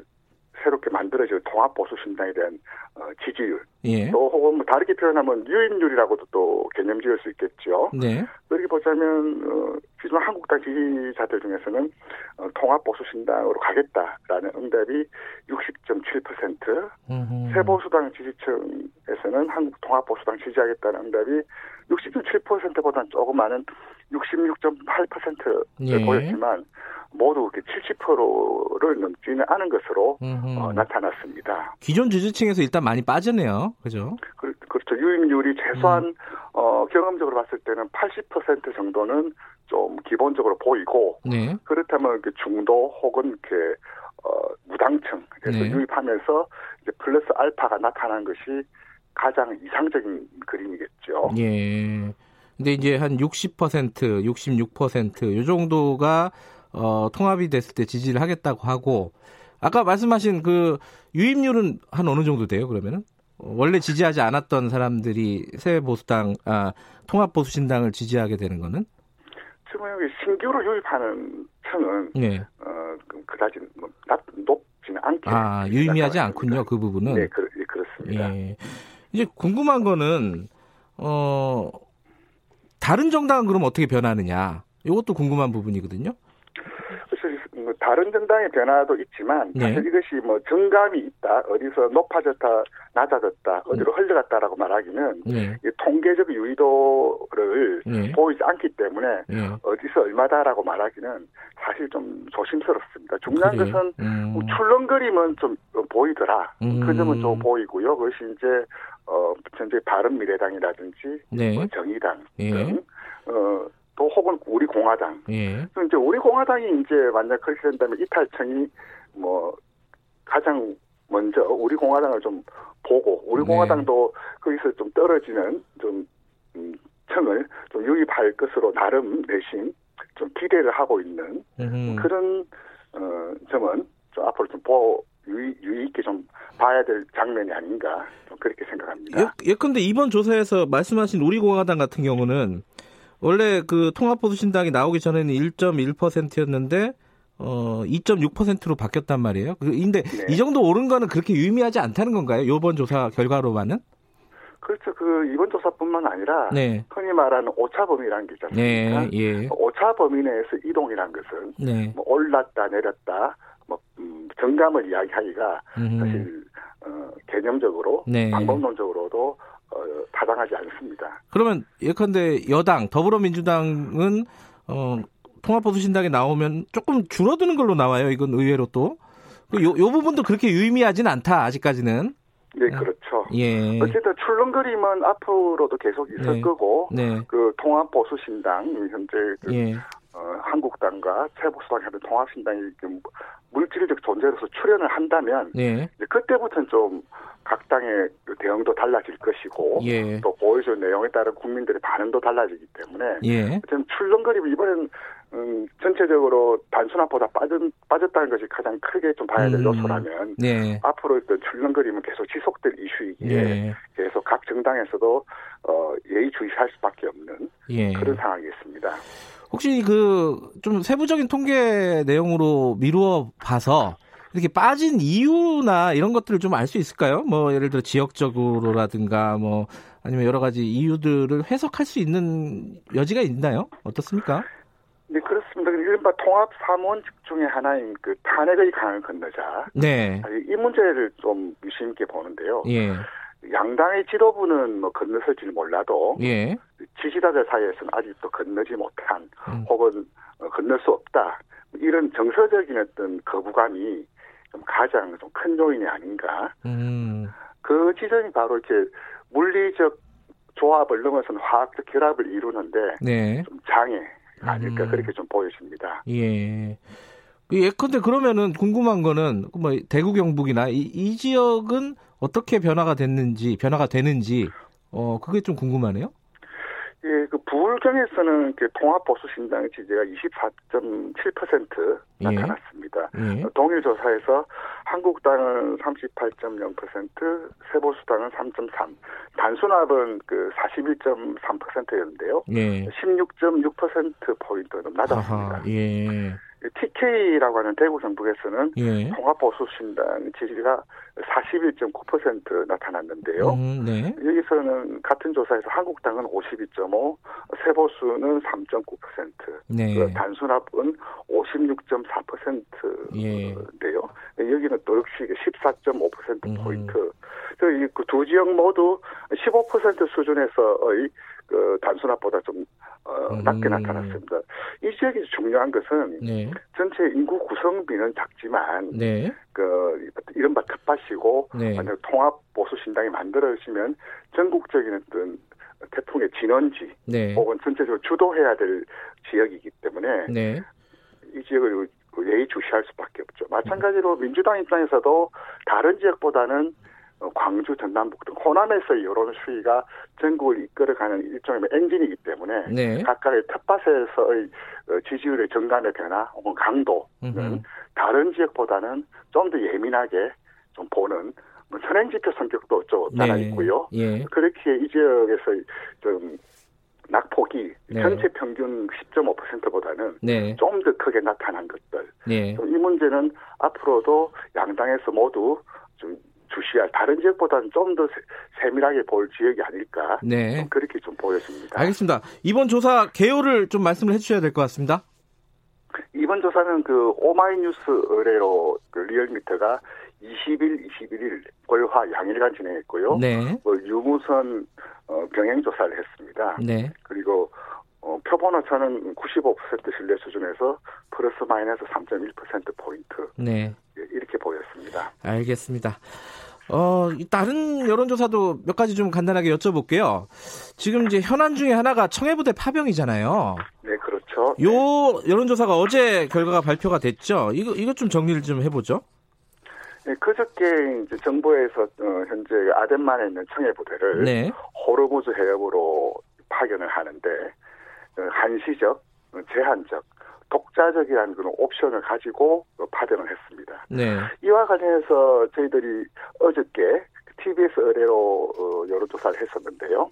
새롭게 만들어질 통합 보수 신당에 대한 어, 지지율 예. 또 혹은 뭐 다르게 표현하면 유인율이라고도 또 개념 지을 수 있겠죠. 네. 그렇게 보자면 어, 기존 한국당 지지자들 중에서는 어, 통합 보수 신당으로 가겠다라는 응답이 60.7%, 세보수당 지지층에서는 한국 통합 보수당 지지하겠다는 응답이 60.7%보다는 조금 많은 66.8%를 예. 보였지만 모두 70%를 넘지는 않은 것으로 어, 나타났습니다. 기존 지지층에서 일단 많이 빠졌네요. 그죠? 그, 렇죠 유입률이 최소한 음. 어, 경험적으로 봤을 때는 80% 정도는 좀 기본적으로 보이고 네. 그렇다면 중도 혹은 이렇게 어, 무당층 그래서 네. 유입하면서 이제 플러스 알파가 나타난 것이 가장 이상적인 그림이겠죠. 예. 근데 이제 한 60%, 66%요 정도가 어, 통합이 됐을 때 지지를 하겠다고 하고 아까 말씀하신 그 유입률은 한 어느 정도 돼요? 그러면은 원래 지지하지 않았던 사람들이 새 보수당 아 통합 보수신당을 지지하게 되는 거는 지금 여기 신규로 유입하는 층은 네. 어 그다지 뭐 높지는 않게 아 유의미하지 않군요 그 부분은 네, 그, 네 그렇습니다. 예. 이제 궁금한 거는 어 다른 정당은 그럼 어떻게 변하느냐 이것도 궁금한 부분이거든요. 뭐 다른 정당의 변화도 있지만 네. 사실 이것이 뭐 정감이 있다 어디서 높아졌다 낮아졌다 어디로 네. 흘러갔다라고 말하기는 네. 통계적 유의도를 네. 보이지 않기 때문에 네. 어디서 얼마다라고 말하기는 사실 좀 조심스럽습니다. 중요한 그래요? 것은 음. 뭐 출렁거림은 좀 보이더라 음. 그 점은 좀 보이고요. 그것이 이제 어 현재 바른미래당이라든지 네. 뭐 정의당 예. 등 어, 또 혹은 우리 공화당. 예. 이제 우리 공화당이 이제 만약 그렇게 된다면 이탈청이 뭐 가장 먼저 우리 공화당을 좀 보고 우리 네. 공화당도 거기서 좀 떨어지는 좀 음, 청을 좀 유입할 것으로 나름 내심 좀 기대를 하고 있는 음흠. 그런 어 점은 좀 앞으로 좀 보, 유의, 유의 있게 좀 봐야 될 장면이 아닌가 좀 그렇게 생각합니다. 예, 예컨대 이번 조사에서 말씀하신 우리 공화당 같은 경우는 원래 그 통합보수신당이 나오기 전에는 1.1%였는데 어 2.6%로 바뀌었단 말이에요. 그, 근데 네. 이 정도 오른 거는 그렇게 유의미하지 않다는 건가요? 이번 조사 결과로만은? 그렇죠. 그 이번 조사뿐만 아니라 네. 흔히 말하는 오차 범위라는 게 있지 않습니까? 네, 예. 오차 범위 내에서 이동이라는 것은 네. 뭐 올랐다 내렸다 뭐 음, 정감을 이야기하기가 음흠. 사실 어, 개념적으로 네. 방법론적으로도 어, 타당하지 않습니다. 그러면 예컨대 여당 더불어민주당은 어, 통합보수신당에 나오면 조금 줄어드는 걸로 나와요. 이건 의외로 또. 그 요, 요 부분도 그렇게 유의미하진 않다, 아직까지는. 네, 그렇죠. 예. 어쨌든 출렁거림은 앞으로도 계속 있을 네. 거고, 네. 그 통합 보수신당, 현재 그 예. 어, 한국당과 최보수당이 하는 통합신당이 물질적 존재로서 출연을 한다면, 예. 그때부터는 좀 각 당의 그 대응도 달라질 것이고 예. 또 보여준 내용에 따른 국민들의 반응도 달라지기 때문에 예. 좀 출렁거리면 이번엔 음, 전체적으로 단순화보다 빠졌, 빠졌다는 것이 가장 크게 좀 봐야 될 음. 요소라면 네. 앞으로 또 출렁거림은 계속 지속될 이슈이기에 예. 계속 각 정당에서도 어, 예의주시할 수밖에 없는 예. 그런 상황이겠습니다. 혹시 그 좀 세부적인 통계 내용으로 미루어 봐서 이렇게 빠진 이유나 이런 것들을 좀 알 수 있을까요? 뭐 예를 들어 지역적으로라든가 뭐 아니면 여러 가지 이유들을 해석할 수 있는 여지가 있나요? 어떻습니까? 네 그렇습니다. 이른바 통합 사무원직 중의 하나인 그 탄핵의 강을 건너자. 네. 이 문제를 좀 유심 있게 보는데요. 예. 양당의 지도부는 뭐 건너설지는 몰라도 예. 지지자들 사이에서는 아직도 건너지 못한 음. 혹은 건널 수 없다 이런 정서적인 어떤 거부감이 좀 가장 좀 큰 요인이 아닌가. 음. 그 지점이 바로 이렇게 물리적 조합을 넘어선 화학적 결합을 이루는데 네. 좀 장애 아닐까 음. 그렇게 좀 보여집니다. 예. 예컨대 그러면은 궁금한 거는 뭐 대구 경북이나 이, 이 지역은 어떻게 변화가 됐는지 변화가 되는지 어 그게 좀 궁금하네요. 예, 그 부울경에서는 그 통합보수신당의 지지가 24.7% 나타났습니다. 예. 예. 동일 조사에서 한국당은 38.0%, 세보수당은 3.3, 단순합은 그 41.3%였는데요. 예. 16.6% 포인트 좀 낮았습니다. 아하, 예. TK라고 하는 대구 경북에서는 예. 통합보수신당 지지가 41.9% 나타났는데요. 음, 네. 여기서는 같은 조사에서 한국당은 52.5, 세보수는 3.9%, 네. 그 단순합은 56.4%인데요. 예. 여기는 또 역시 14.5% 음. 포인트. 음. 그두 지역 모두 15% 수준에서의 그 단순합보다 좀 어, 낮게 음. 나타났습니다. 이 지역이 중요한 것은 네. 전체 인구 구성비는 작지만 네. 그 이른바 텃밭이고 네. 만약 통합 보수 신당이 만들어지면 전국적인 어떤 태풍의 진원지 네. 혹은 전체적으로 주도해야 될 지역이기 때문에 네. 이 지역을 예의주시할 수밖에 없죠. 마찬가지로 민주당 입장에서도 다른 지역보다는 어, 광주, 전남북 등 호남에서 여론 수위가 전국을 이끌어가는 일종의 엔진이기 때문에 네. 각각의 텃밭에서의 어, 지지율의 정감의 변화 혹은 강도는 다른 지역보다는 좀 더 예민하게 좀 보는 뭐 선행지표 성격도 좀 따라 네. 있고요. 예. 그렇게 이 지역에서 좀 낙폭이 네. 전체 평균 10.5%보다는 네. 좀더 크게 나타난 것들. 네. 이 문제는 앞으로도 양당에서 모두 좀 주시할 다른 지역보다는 좀 더 세밀하게 볼 지역이 아닐까. 네. 좀 그렇게 좀 보여집니다. 알겠습니다. 이번 조사 개요를 좀 말씀을 해주셔야 될 것 같습니다. 이번 조사는 그 오마이뉴스 의뢰로 그 리얼미터가 20일, 21일 월화 양일간 진행했고요. 네. 어, 유무선 어, 병행 조사를 했습니다. 네. 그리고 어, 표본 오차는 95% 신뢰 수준에서 플러스 마이너스 3.1% 포인트. 네. 예, 이렇게 보였습니다. 알겠습니다. 어, 다른 여론조사도 몇 가지 좀 간단하게 여쭤볼게요. 지금 이제 현안 중에 하나가 청해부대 파병이잖아요. 네, 그렇죠. 요 여론조사가 어제 결과가 발표가 됐죠. 이거, 이것 좀 정리를 좀 해보죠. 네, 그저께 이제 정부에서 어, 현재 아덴만에 있는 청해부대를 네. 호르무즈 해협으로 파견을 하는데 어, 한시적, 어, 제한적, 독자적이라는 그런 옵션을 가지고 파견을 했습니다. 네. 이와 관련해서 저희들이 어저께 TBS 의뢰로 여론조사를 했었는데요.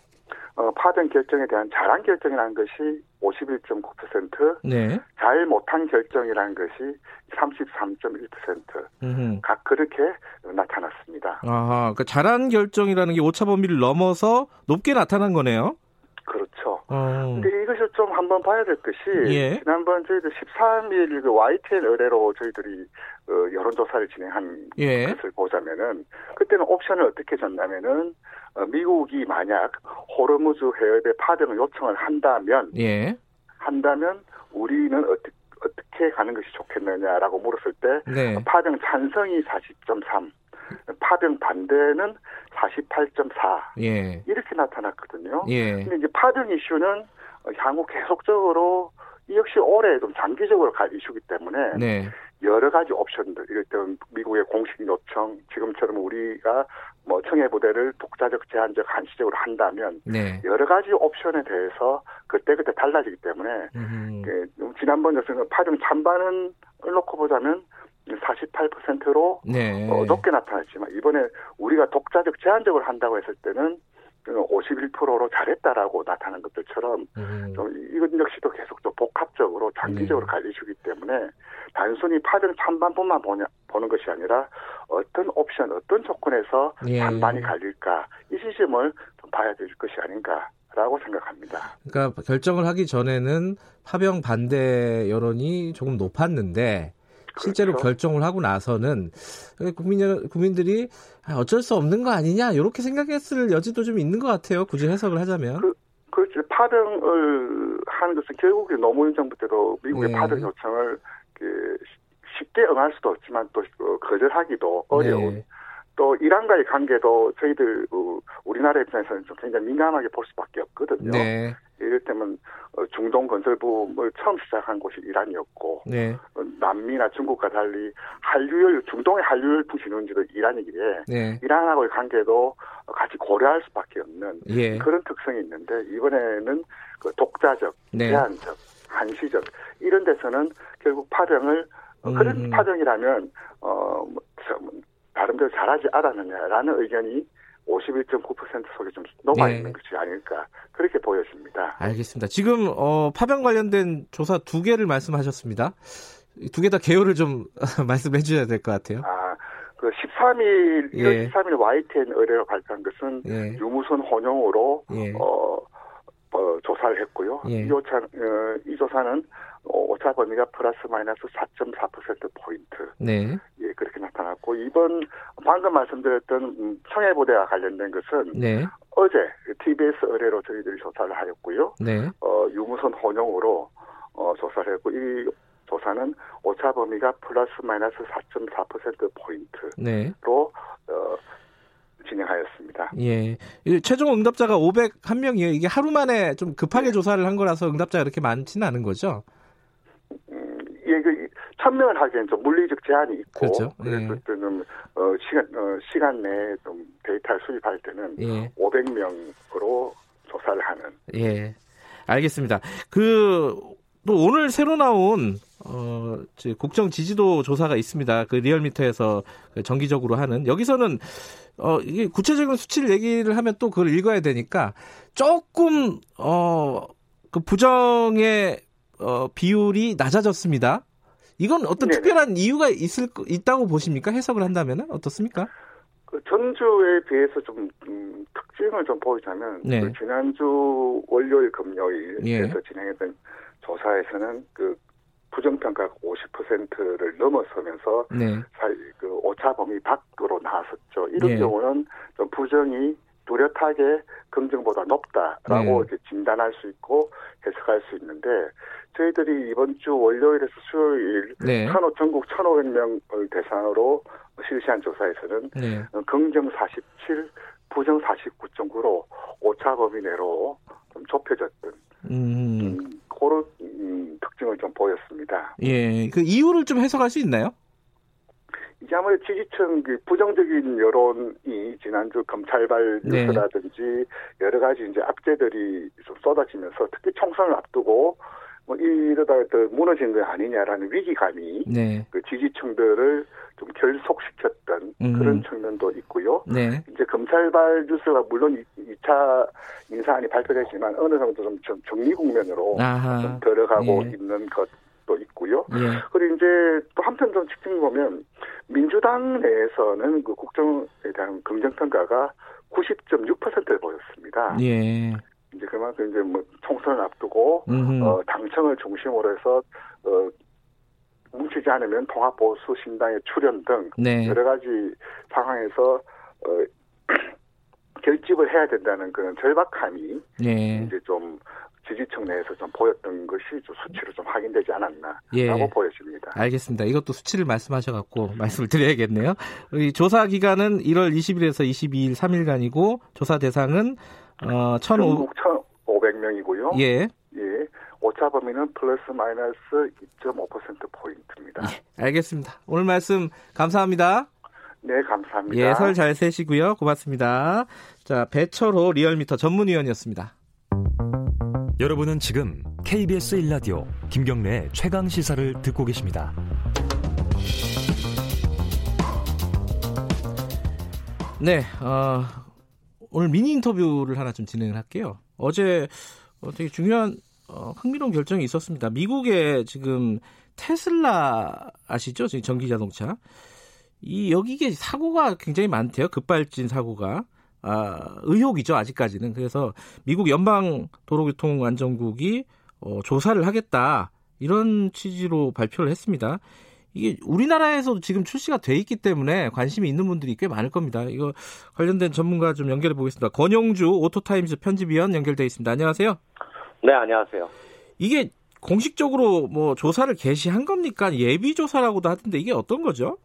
어, 파견 결정에 대한 잘한 결정이라는 것이 51.9%, 네. 잘 못한 결정이라는 것이 33.1%. 각 그렇게 나타났습니다. 아, 그러니까 잘한 결정이라는 게 오차 범위를 넘어서 높게 나타난 거네요. 그렇죠. 어. 근데 이것을 좀 한번 봐야 될 것이 예. 지난번 저희들 13일 그 YTN 의뢰로 저희들이 어, 여론조사를 진행한 예. 것을 보자면은 그때는 옵션을 어떻게 줬냐면은 어, 미국이 만약 호르무즈 해협에 파병을 요청을 한다면 예. 한다면 우리는 어떻게 어떻게 가는 것이 좋겠느냐라고 물었을 때 네. 파병 찬성이 40.3, 파병 반대는 48.4 예. 이렇게 나타났거든요. 예. 근데 이제 파병 이슈는 향후 계속적으로 이 역시 올해 좀 장기적으로 갈 이슈기 때문에 네. 여러 가지 옵션들 이럴 때는 미국의 공식 요청 지금처럼 우리가 뭐 청해 부대를 독자적 제한적 한시적으로 한다면 네. 여러 가지 옵션에 대해서 그때 그때 달라지기 때문에 그 지난번 여성 파병 찬반은 놓고 보자면 48%로 네. 어, 높게 나타났지만 이번에 우리가 독자적 제한적으로 한다고 했을 때는 51%로 잘했다라고 나타난 것들처럼 음. 좀 이것 역시도 계속 또 복합적으로 장기적으로 네. 갈리시기 때문에 단순히 파병 찬반뿐만 보냐, 보는 것이 아니라 어떤 옵션, 어떤 조건에서 예. 반반이 갈릴까 이 시점을 좀 봐야 될 것이 아닌가 라고 생각합니다. 그러니까 결정을 하기 전에는 파병 반대 여론이 조금 높았는데 실제로 그렇죠. 결정을 하고 나서는 국민 국민들이 어쩔 수 없는 거 아니냐 이렇게 생각했을 여지도 좀 있는 것 같아요. 굳이 해석을 하자면. 그, 그렇지 파병을 하는 것은 결국에 노무현 정부 때도 미국의 네. 파병 요청을 그 쉽게 응할 수도 없지만 또 어, 거절하기도 어려운 네. 또 이란과의 관계도 저희들 어, 우리나라 입장에서는 좀 굉장히 민감하게 볼 수밖에 없거든요. 네. 이를테면 어, 중동 건설부을 처음 시작한 곳이 이란이었고 네. 남미나 중국과 달리 한류열 중동의 한류열 부시는지도 이란이기에 네. 이란하고의 관계도 같이 고려할 수밖에 없는 예. 그런 특성이 있는데 이번에는 그 독자적, 네. 제한적, 한시적 이런 데서는 결국 파병을 음. 그런 파병이라면 어 뭐, 나름대로 잘하지 않았느냐라는 의견이 51.9% 속에 좀 녹아 있는 네. 것이 아닐까 그렇게 보여집니다. 알겠습니다. 지금 어, 파병 관련된 조사 두 개를 말씀하셨습니다. 두 개 다 개요를 좀 말씀해 주셔야 될 것 같아요. 아, 그 13일 1월 예. 13일 YTN 의뢰로 발표한 것은 예. 유무선 혼용으로 예. 어, 어, 조사를 했고요. 예. 이, 오차, 어, 이 조사는 오차 범위가 플러스 마이너스 4.4% 포인트. 네. 예, 그렇게 나타났고 이번 방금 말씀드렸던 청해부대와 관련된 것은 네. 어제 TBS 의뢰로 저희들이 조사를 하였고요. 네. 어, 유무선 혼용으로 어, 조사를 했고 이 조사는 오차 범위가 플러스 마이너스 4.4% 포인트로 네. 어, 진행하였습니다. 예. 최종 응답자가 501명이에요. 이게 하루 만에 좀 급하게 네. 조사를 한 거라서 응답자가 이렇게 많지는 않은 거죠? 음, 예, 그 천명을 하기엔 좀 물리적 제한이 있고 그렇죠. 그래서 예. 좀 어, 시간 어, 시간 내에 좀 데이터를 수집할 때는 예. 500명으로 조사를 하는. 예. 알겠습니다. 그 또 오늘 새로 나온 어, 국정 지지도 조사가 있습니다. 그 리얼미터에서 그 정기적으로 하는 여기서는 어, 이게 구체적인 수치를 얘기를 하면 또 그걸 읽어야 되니까 조금 어, 그 부정의 어, 비율이 낮아졌습니다. 이건 어떤 네네. 특별한 이유가 있을 있다고 보십니까? 해석을 한다면 어떻습니까? 그 전주에 비해서 좀 음, 특징을 좀 보이자면 네. 그 지난주 월요일 금요일에서 예. 진행했던 조사에서는 그 부정평가가 50%를 넘어서면서 네. 그 오차 범위 밖으로 나섰죠. 이런 예. 경우는 좀 부정이 뚜렷하게 긍정보다 높다라고 네. 이렇게 진단할 수 있고 해석할 수 있는데 저희들이 이번 주 월요일에서 수요일 네. 1 5 전국 1,500명을 대상으로 실시한 조사에서는 네. 긍정 47, 부정 49.9로 오차 범위 내로 좀 좁혀졌던 음. 음, 그런 음, 특징을 좀 보였습니다. 예, 그 이유를 좀 해석할 수 있나요? 이게 아무래도 지지층 그 부정적인 여론이 지난주 검찰발 네. 뉴스라든지 네. 여러 가지 이제 악재들이 좀 쏟아지면서 특히 총선을 앞두고 뭐 이러다가 더 무너진 거 아니냐라는 위기감이 네. 그 지지층들을 좀 결속시켰던 음. 그런 측면도 있고요. 네. 이제 검찰발 뉴스가 물론 2차 인사안이 발표됐지만 어느 정도 좀 정리 국면으로 좀 들어가고 예. 있는 것도 있고요. 예. 그리고 이제 또 한편 좀 측정해 보면 민주당 내에서는 그 국정에 대한 긍정평가가 90.6%를 보였습니다. 예. 이제 그만큼 이제 뭐 총선을 앞두고 어, 당청을 중심으로 해서 어, 뭉치지 않으면 통합보수 신당의 출현 등 네. 여러 가지 상황에서 어, 결집을 해야 된다는 그런 절박함이 네. 이제 좀 지지층 내에서 좀 보였던 것이 좀 수치로 좀 확인되지 않았나라고 예. 보여집니다. 알겠습니다. 이것도 수치를 말씀하셔갖고 말씀을 드려야겠네요. 이 조사 기간은 1월 20일에서 22일 3일간이고 조사 대상은 어, 1,500명이고요. 예. 예. 오차 범위는 플러스 마이너스 2.5% 포인트입니다. 예, 알겠습니다. 오늘 말씀 감사합니다. 네, 감사합니다. 예, 설 잘 세시고요. 고맙습니다. 자, 배철호 리얼미터 전문위원이었습니다. 여러분은 지금 KBS 1라디오 김경래의 최강 시사를 듣고 계십니다. 네, 어, 오늘 미니 인터뷰를 하나 좀 진행을 할게요. 어제 어, 되게 중요한 어, 흥미로운 결정이 있었습니다. 미국의 지금 테슬라 아시죠? 전기 자동차. 이 여기에 사고가 굉장히 많대요. 급발진 사고가. 아, 의혹이죠. 아직까지는. 그래서 미국 연방 도로교통안전국이 어, 조사를 하겠다. 이런 취지로 발표를 했습니다. 이게 우리나라에서도 지금 출시가 돼 있기 때문에 관심이 있는 분들이 꽤 많을 겁니다. 이거 관련된 전문가 좀 연결해 보겠습니다. 권용주 오토타임즈 편집위원 연결돼 있습니다. 안녕하세요. 네, 안녕하세요. 이게 공식적으로 뭐 조사를 개시한 겁니까? 예비 조사라고도 하던데 이게 어떤 거죠?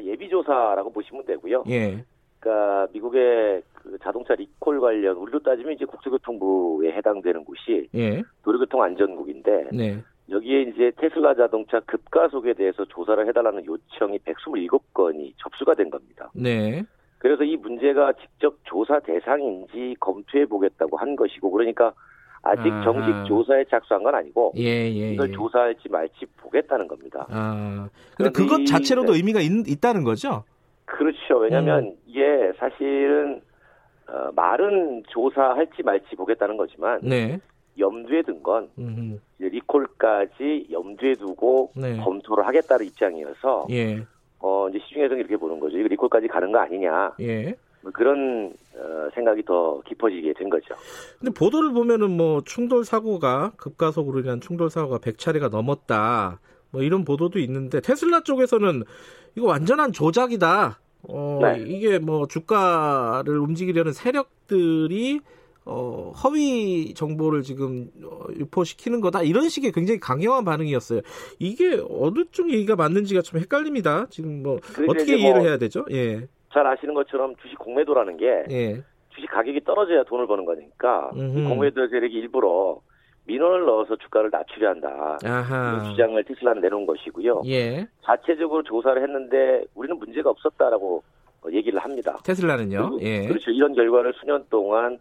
예비 조사라고 보시면 되고요. 예. 그러니까 미국의 그 자동차 리콜 관련 우리로 따지면 이제 국토교통부에 해당되는 곳이 예. 도로교통안전국인데 네. 여기에 이제 테슬라 자동차 급가속에 대해서 조사를 해달라는 요청이 127건이 접수가 된 겁니다. 네. 그래서 이 문제가 직접 조사 대상인지 검토해 보겠다고 한 것이고 그러니까 아직 아하. 정식 조사에 착수한 건 아니고 예, 예, 이걸 예. 조사할지 말지 보겠다는 겁니다. 아, 근데 그것 자체로도 네. 의미가 있, 다는 거죠? 그렇죠. 왜냐하면 음. 이게 사실은 어, 말은 조사할지 말지 보겠다는 거지만 네. 염두에 든건 리콜까지 염두에 두고 네. 검토를 하겠다는 입장이어서 예. 어 이제 시중에서는 이렇게 보는 거죠. 이거 리콜까지 가는 거 아니냐. 예. 뭐 그런 어, 생각이 더 깊어지게 된 거죠. 근데 보도를 보면은 뭐 충돌 사고가 급가속으로 인한 충돌 사고가 100차례가 넘었다. 뭐 이런 보도도 있는데 테슬라 쪽에서는 이거 완전한 조작이다. 어, 네. 이게 뭐 주가를 움직이려는 세력들이 어, 허위 정보를 지금 어, 유포시키는 거다 이런 식의 굉장히 강경한 반응이었어요. 이게 어느 쪽 얘기가 맞는지가 좀 헷갈립니다. 지금 뭐 어떻게 이해를 뭐 해야 되죠? 예. 잘 아시는 것처럼 주식 공매도라는 게 예. 주식 가격이 떨어져야 돈을 버는 거니까 공매도 세력이 일부러 민원을 넣어서 주가를 낮추려 한다. 아하. 주장을 테슬라는 내놓은 것이고요. 예. 자체적으로 조사를 했는데 우리는 문제가 없었다라고 얘기를 합니다. 테슬라는요? 예. 그렇죠. 이런 결과를 수년 동안 어,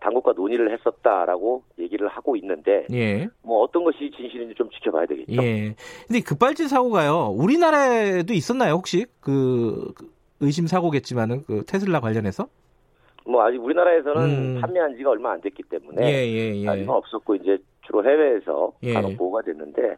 당국과 논의를 했었다라고 얘기를 하고 있는데 예. 뭐 어떤 것이 진실인지 좀 지켜봐야 되겠죠. 예. 근데 급발진 사고가요. 우리나라에도 있었나요 혹시 그, 그 의심 사고겠지만은 그 테슬라 관련해서? 뭐 아직 우리나라에서는 음. 판매한 지가 얼마 안 됐기 때문에 예, 예, 예. 아직 없었고 이제 주로 해외에서 예. 간혹 보고가 됐는데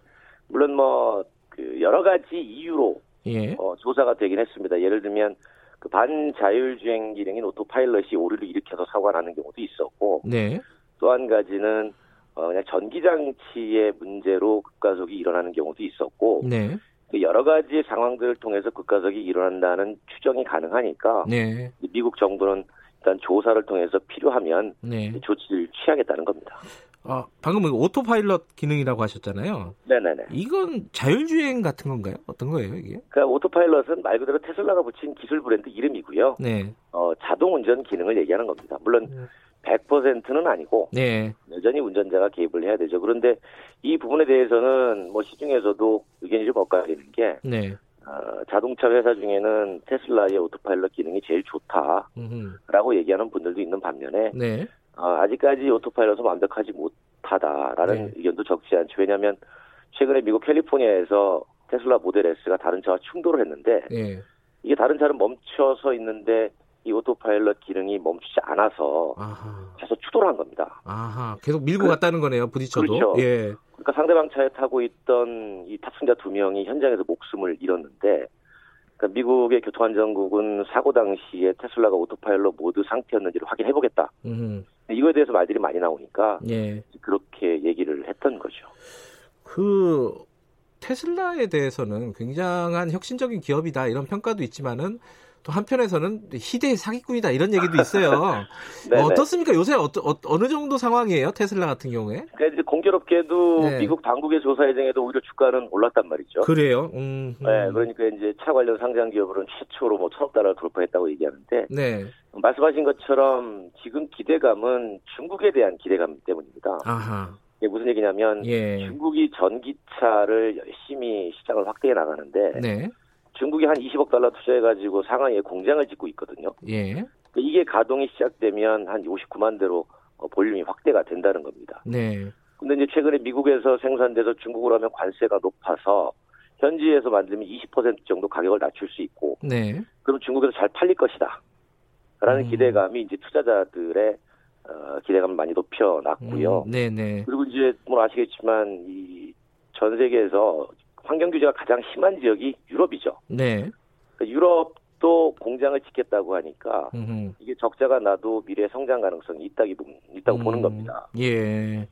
물론 뭐 그 여러 가지 이유로 예. 어, 조사가 되긴 했습니다. 예를 들면 그 반자율주행 기능인 오토파일럿이 오류를 일으켜서 사고가 나는 경우도 있었고 네. 또 한 가지는 어, 그냥 전기장치의 문제로 급가속이 일어나는 경우도 있었고 네. 그 여러 가지 상황들을 통해서 급가속이 일어난다는 추정이 가능하니까 네. 미국 정부는 일단 조사를 통해서 필요하면 네. 조치를 취하겠다는 겁니다. 아, 방금 오토파일럿 기능이라고 하셨잖아요. 네네네. 이건 자율주행 같은 건가요? 어떤 거예요, 이게? 그러니까 오토파일럿은 말 그대로 테슬라가 붙인 기술 브랜드 이름이고요. 네. 어, 자동 운전 기능을 얘기하는 겁니다. 물론 음. 100%는 아니고 네. 여전히 운전자가 개입을 해야 되죠. 그런데 이 부분에 대해서는 뭐 시중에서도 의견이 좀 엇갈리는 게 네. 어, 자동차 회사 중에는 테슬라의 오토파일럿 기능이 제일 좋다라고 음흠. 얘기하는 분들도 있는 반면에 네. 어, 아직까지 오토파일럿은 완벽하지 못하다라는 네. 의견도 적지 않죠. 왜냐하면 최근에 미국 캘리포니아에서 테슬라 모델 S가 다른 차와 충돌을 했는데 네. 이게 다른 차는 멈춰서 있는데 이 오토파일럿 기능이 멈추지 않아서 아하. 계속 추돌을 한 겁니다. 아하, 계속 밀고 그, 갔다는 거네요, 부딪혀도. 그렇죠. 예. 그러니까 상대방 차에 타고 있던 이 탑승자 두 명이 현장에서 목숨을 잃었는데, 그러니까 미국의 교통안전국은 사고 당시에 테슬라가 오토파일럿 모드 상태였는지를 확인해보겠다. 음. 이거에 대해서 말들이 많이 나오니까 예. 그렇게 얘기를 했던 거죠. 그 테슬라에 대해서는 굉장한 혁신적인 기업이다 이런 평가도 있지만은 또 한편에서는 희대의 사기꾼이다 이런 얘기도 있어요. 어, 어떻습니까? 요새 어, 어, 느 정도 상황이에요? 테슬라 같은 경우에? 그러니까 공교롭게도 네. 미국 당국의 조사 예정에도 오히려 주가는 올랐단 말이죠. 그래요? 음, 음. 네, 그러니까 이제 차 관련 상장 기업으로는 최초로 뭐 천억 달러를 돌파했다고 얘기하는데 네. 말씀하신 것처럼 지금 기대감은 중국에 대한 기대감 때문입니다. 아하. 이게 무슨 얘기냐면 예. 중국이 전기차를 열심히 시장을 확대해 나가는데 네. 중국이 한 20억 달러 투자해가지고 상하이에 공장을 짓고 있거든요. 예. 그러니까 이게 가동이 시작되면 한 59만 대로 어, 볼륨이 확대가 된다는 겁니다. 네. 근데 이제 최근에 미국에서 생산돼서 중국으로 하면 관세가 높아서 현지에서 만들면 20% 정도 가격을 낮출 수 있고, 네. 그럼 중국에서 잘 팔릴 것이다. 라는 음. 기대감이 이제 투자자들의 어, 기대감을 많이 높여놨고요. 음, 네네. 그리고 이제 뭐 아시겠지만 이 전 세계에서 환경 규제가 가장 심한 지역이 유럽이죠. 네. 그러니까 유럽도 공장을 짓겠다고 하니까 음흠. 이게 적자가 나도 미래 성장 가능성이 있다기 있다고 음, 보는 겁니다. 예.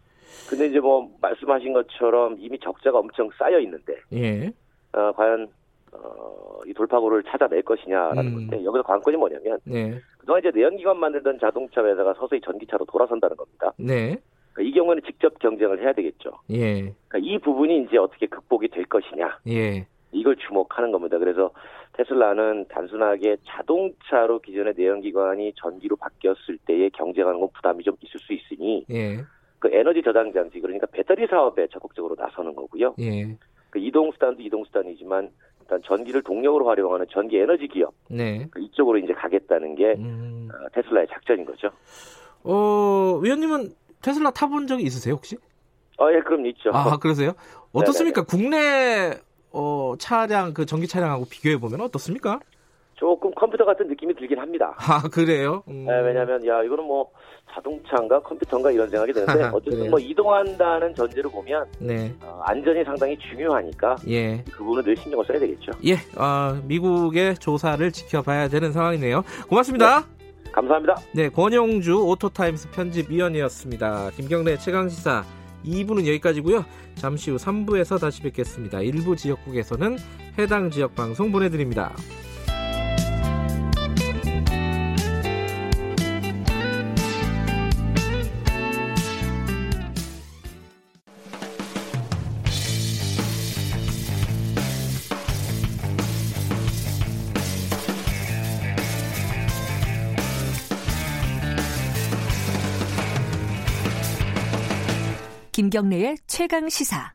근데 이제 뭐 말씀하신 것처럼 이미 적자가 엄청 쌓여 있는데, 예. 어, 과연 어, 이 돌파구를 찾아낼 것이냐라는 음. 건데 여기서 관건이 뭐냐면 네. 그동안 이제 내연기관 만들던 자동차 회사가 서서히 전기차로 돌아선다는 겁니다. 네. 그러니까 이 경우에는 직접 경쟁을 해야 되겠죠. 예. 그러니까 이 부분이 이제 어떻게 극복이 될 것이냐. 예. 이걸 주목하는 겁니다. 그래서 테슬라는 단순하게 자동차로 기존의 내연기관이 전기로 바뀌었을 때의 경쟁하는 건 부담이 좀 있을 수 있으니 예. 그 에너지 저장 장치 그러니까 배터리 사업에 적극적으로 나서는 거고요. 예. 그 이동 수단도 이동 수단이지만 일단 전기를 동력으로 활용하는 전기 에너지 기업 네. 그 이쪽으로 이제 가겠다는 게 음. 어, 테슬라의 작전인 거죠. 어, 위원님은 테슬라 타본 적이 있으세요 혹시? 아, 예, 그럼 있죠. 아, 그러세요? 어떻습니까? 네네. 국내 어, 차량 그 전기 차량하고 비교해 보면 어떻습니까? 조금 컴퓨터 같은 느낌이 들긴 합니다. 아, 그래요? 음. 네, 왜냐하면 야 이거는 뭐 자동차인가 컴퓨터인가 이런 생각이 드는데 어쨌든 뭐 이동한다는 전제로 보면 네. 어, 안전이 상당히 중요하니까 예. 그 부분은 늘 신경을 써야 되겠죠. 예, 어, 미국의 조사를 지켜봐야 되는 상황이네요. 고맙습니다. 네. 감사합니다. 네, 권용주 오토타임스 편집위원이었습니다. 김경래 최강시사 2부는 여기까지고요. 잠시 후 3부에서 다시 뵙겠습니다. 일부 지역국에서는 해당 지역 방송 보내드립니다. 김경래의 최강 시사.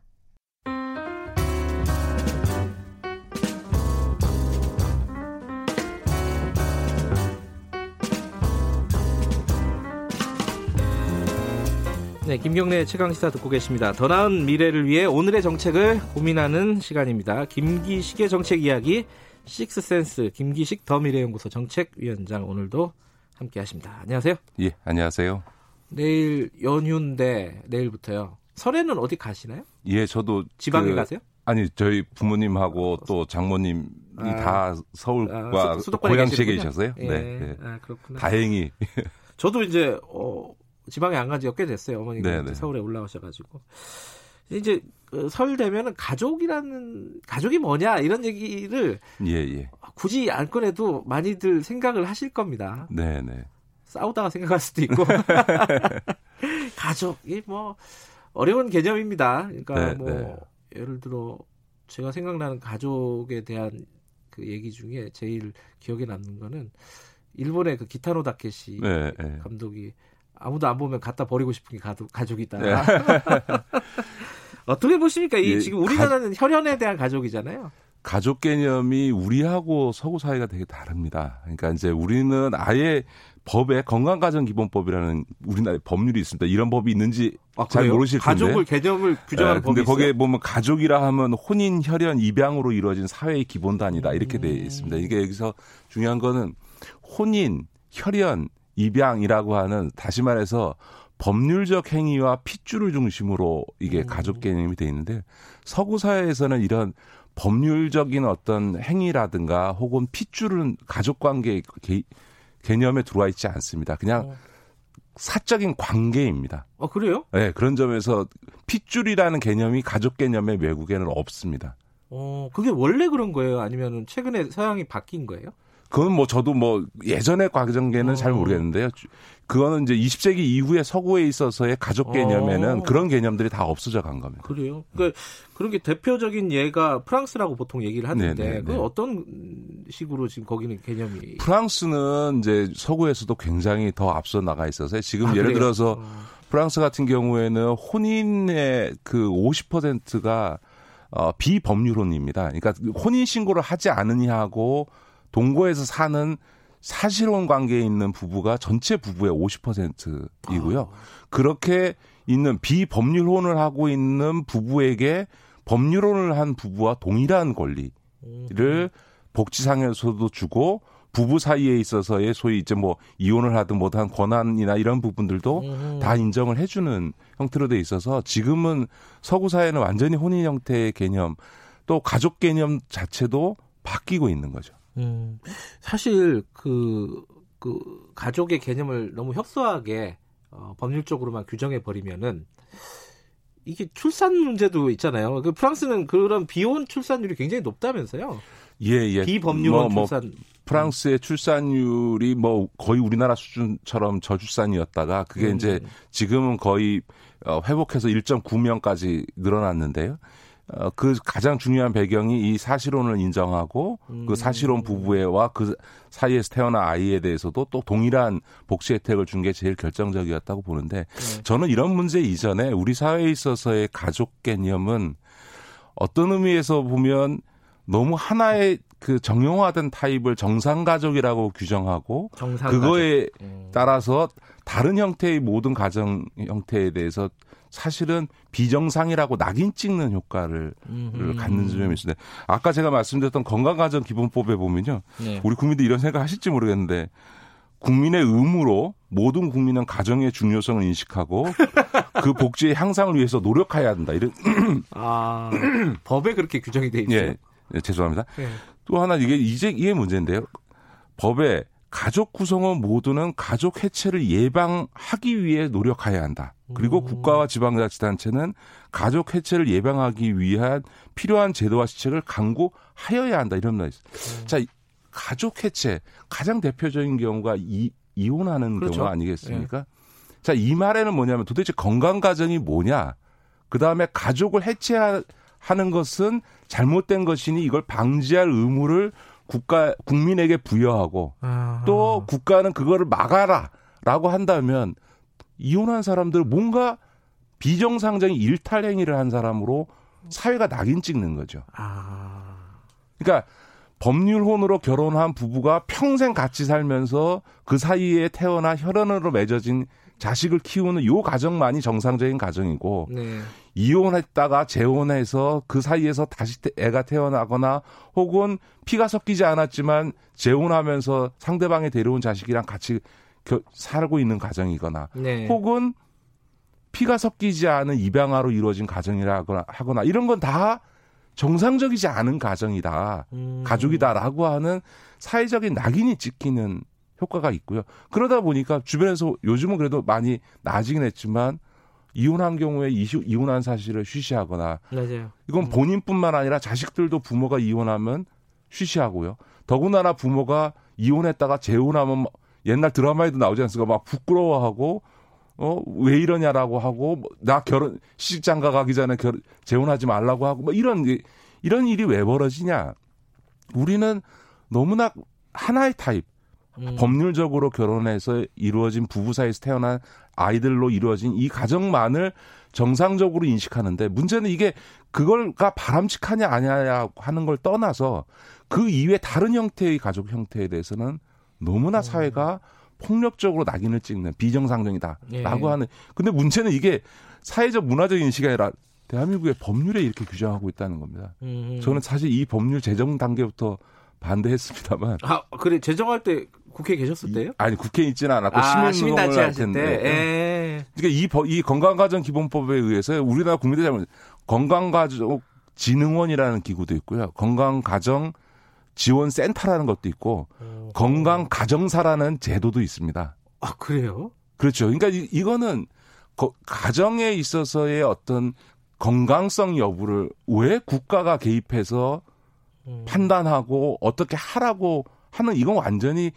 네, 김경래 최강 시사 듣고 계십니다. 더 나은 미래를 위해 오늘의 정책을 고민하는 시간입니다. 김기식의 정책 이야기 식스센스 김기식 더 미래연구소 정책위원장 오늘도 함께 하십니다. 안녕하세요. 예, 안녕하세요. 내일 연휴인데 내일부터요. 설에는 어디 가시나요? 예, 저도 지방에 그, 가세요? 아니, 저희 부모님하고 또 장모님이 아, 다 서울과 아, 수, 고양시에 계셔서요. 예, 네, 네. 아, 그렇구나. 다행히. 저도 이제 어, 지방에 안 간 지가 꽤 됐어요. 어머니가 네, 네. 서울에 올라오셔가지고. 이제 그설 되면은 가족이라는 가족이 뭐냐 이런 얘기를 예, 예. 굳이 안 꺼내도 많이들 생각을 하실 겁니다. 네, 네. 싸우다가 생각할 수도 있고 가족이 뭐 어려운 개념입니다. 그러니까 네, 뭐 네. 예를 들어 제가 생각나는 가족에 대한 그 얘기 중에 제일 기억에 남는 거는 일본의 그 기타노 다케시 네, 네. 감독이 아무도 안 보면 갖다 버리고 싶은 게 가족, 가족이다. 네. 어떻게 보십니까? 이 예, 지금 우리나라는 가... 혈연에 대한 가족이잖아요. 가족 개념이 우리하고 서구 사회가 되게 다릅니다. 그러니까 이제 우리는 아예 법에 건강가정기본법이라는 우리나라의 법률이 있습니다. 이런 법이 있는지 아, 잘 모르실 텐데. 가족을 개념을 규정하는 네, 법이 근데 거기에 보면 가족이라 하면 혼인, 혈연, 입양으로 이루어진 사회의 기본 단위다 이렇게 되어 있습니다. 이게 여기서 중요한 거는 혼인, 혈연, 입양이라고 하는 다시 말해서 법률적 행위와 핏줄을 중심으로 이게 음. 가족 개념이 돼 있는데 서구 사회에서는 이런 법률적인 어떤 행위라든가 혹은 핏줄은 가족 관계 개념에 들어와 있지 않습니다. 그냥 어. 사적인 관계입니다. 어 그래요? 네 그런 점에서 핏줄이라는 개념이 가족 개념의 외국에는 없습니다. 어 그게 원래 그런 거예요? 아니면 최근에 서양이 바뀐 거예요? 그건 뭐 저도 뭐 예전의 과정계는 어. 잘 모르겠는데요. 그거는 이제 20세기 이후에 서구에 있어서의 가족 개념에는 어. 그런 개념들이 다 없어져 간 겁니다. 그래요. 그러니까 그런 게 대표적인 예가 프랑스라고 보통 얘기를 하는데 그 어떤 식으로 지금 거기는 개념이 프랑스는 이제 서구에서도 굉장히 더 앞서 나가 있어서 지금 아, 예를 그래요? 들어서 어. 프랑스 같은 경우에는 혼인의 그 50%가 어, 비법률혼입니다. 그러니까 혼인 신고를 하지 않으냐고 동거에서 사는 사실혼 관계에 있는 부부가 전체 부부의 50%이고요. 아. 그렇게 있는 비법률혼을 하고 있는 부부에게 법률혼을 한 부부와 동일한 권리를 음. 복지상에서도 주고 부부 사이에 있어서의 소위 이제 뭐 이혼을 하든 뭐든 권한이나 이런 부분들도 음. 다 인정을 해주는 형태로 돼 있어서 지금은 서구 사회는 완전히 혼인 형태의 개념 또 가족 개념 자체도 바뀌고 있는 거죠. 음, 사실 그, 그 가족의 개념을 너무 협소하게 어, 법률적으로만 규정해 버리면은 이게 출산 문제도 있잖아요. 그 프랑스는 그런 비혼 출산율이 굉장히 높다면서요. 예, 예. 비법률 뭐, 출산. 뭐 프랑스의 출산율이 뭐 거의 우리나라 수준처럼 저출산이었다가 그게 음. 이제 지금은 거의 어, 회복해서 1.9명까지 늘어났는데요. 어, 그 가장 중요한 배경이 이 사실혼을 인정하고 그 음. 그 사실혼 부부와 그 사이에서 태어난 아이에 대해서도 또 동일한 복지 혜택을 준 게 제일 결정적이었다고 보는데 네. 저는 이런 문제 이전에 우리 사회에 있어서의 가족 개념은 어떤 의미에서 보면 너무 하나의 그 정형화된 타입을 정상 가족이라고 규정하고 정상가족. 그거에 음. 따라서 다른 형태의 모든 가정 형태에 대해서 사실은 비정상이라고 낙인 찍는 효과를 음흠. 갖는 점이 있습니다. 아까 제가 말씀드렸던 건강가정 기본법에 보면요. 네. 우리 국민들 이런 생각 하실지 모르겠는데 국민의 의무로 모든 국민은 가정의 중요성을 인식하고 그 복지의 향상을 위해서 노력해야 한다. 이런 아 법에 그렇게 규정이 돼 있죠. 예, 예 죄송합니다. 네. 또 하나 이게 이제 이게 문제인데요. 법에 가족 구성원 모두는 가족 해체를 예방하기 위해 노력해야 한다. 그리고 음. 국가와 지방자치단체는 가족 해체를 예방하기 위한 필요한 제도와 시책을 강구하여야 한다. 이런 말 있어요. 음. 자, 가족 해체 가장 대표적인 경우가 이, 이혼하는 그렇죠. 경우 아니겠습니까? 네. 자, 이 말에는 뭐냐면 도대체 건강 가정이 뭐냐? 그 다음에 가족을 해체하는 것은 잘못된 것이니 이걸 방지할 의무를 국가 국민에게 부여하고 아하. 또 국가는 그거를 막아라라고 한다면 이혼한 사람들 뭔가 비정상적인 일탈 행위를 한 사람으로 사회가 낙인 찍는 거죠. 아. 그러니까 법률혼으로 결혼한 부부가 평생 같이 살면서 그 사이에 태어나 혈연으로 맺어진 자식을 키우는 요 가정만이 정상적인 가정이고 네. 이혼했다가 재혼해서 그 사이에서 다시 애가 태어나거나 혹은 피가 섞이지 않았지만 재혼하면서 상대방이 데려온 자식이랑 같이 겨, 살고 있는 가정이거나 네. 혹은 피가 섞이지 않은 입양아로 이루어진 가정이라거나 하거나 이런 건 다 정상적이지 않은 가정이다. 음. 가족이다라고 하는 사회적인 낙인이 찍히는 효과가 있고요. 그러다 보니까 주변에서 요즘은 그래도 많이 나아지긴 했지만 이혼한 경우에 이혼한 사실을 쉬쉬하거나 맞아요. 이건 음. 본인뿐만 아니라 자식들도 부모가 이혼하면 쉬쉬하고요. 더군다나 부모가 이혼했다가 재혼하면 옛날 드라마에도 나오지 않습니까? 막 부끄러워하고 어, 왜 이러냐라고 하고, 뭐, 나 결혼, 시집장가 가기 전에 결, 재혼하지 말라고 하고, 뭐 이런, 이런 일이 왜 벌어지냐. 우리는 너무나 하나의 타입, 음. 법률적으로 결혼해서 이루어진 부부 사이에서 태어난 아이들로 이루어진 이 가정만을 정상적으로 인식하는데 문제는 이게 그걸가 바람직하냐 아니냐 하는 걸 떠나서 그 이외 다른 형태의 가족 형태에 대해서는 너무나 음. 사회가 폭력적으로 낙인을 찍는 비정상적이다라고 예. 하는 근데 문제는 이게 사회적 문화적 인식이 아니라 대한민국의 법률에 이렇게 규정하고 있다는 겁니다. 음. 저는 사실 이 법률 제정 단계부터 반대했습니다만. 아, 그래 제정할 때 국회에 계셨을 때요? 아니 국회에 있지는 않았고 아, 시민운동을 할 텐데. 예. 그러니까 이, 이 건강가정기본법에 의해서 우리나라 국민들이 잘못 건강가족 진흥원이라는 기구도 있고요. 건강가정 지원센터라는 것도 있고 어. 건강가정사라는 제도도 있습니다. 아 그래요? 그렇죠. 그러니까 이, 이거는 거, 가정에 있어서의 어떤 건강성 여부를 왜 국가가 개입해서 음. 판단하고 어떻게 하라고 하는 이건 완전히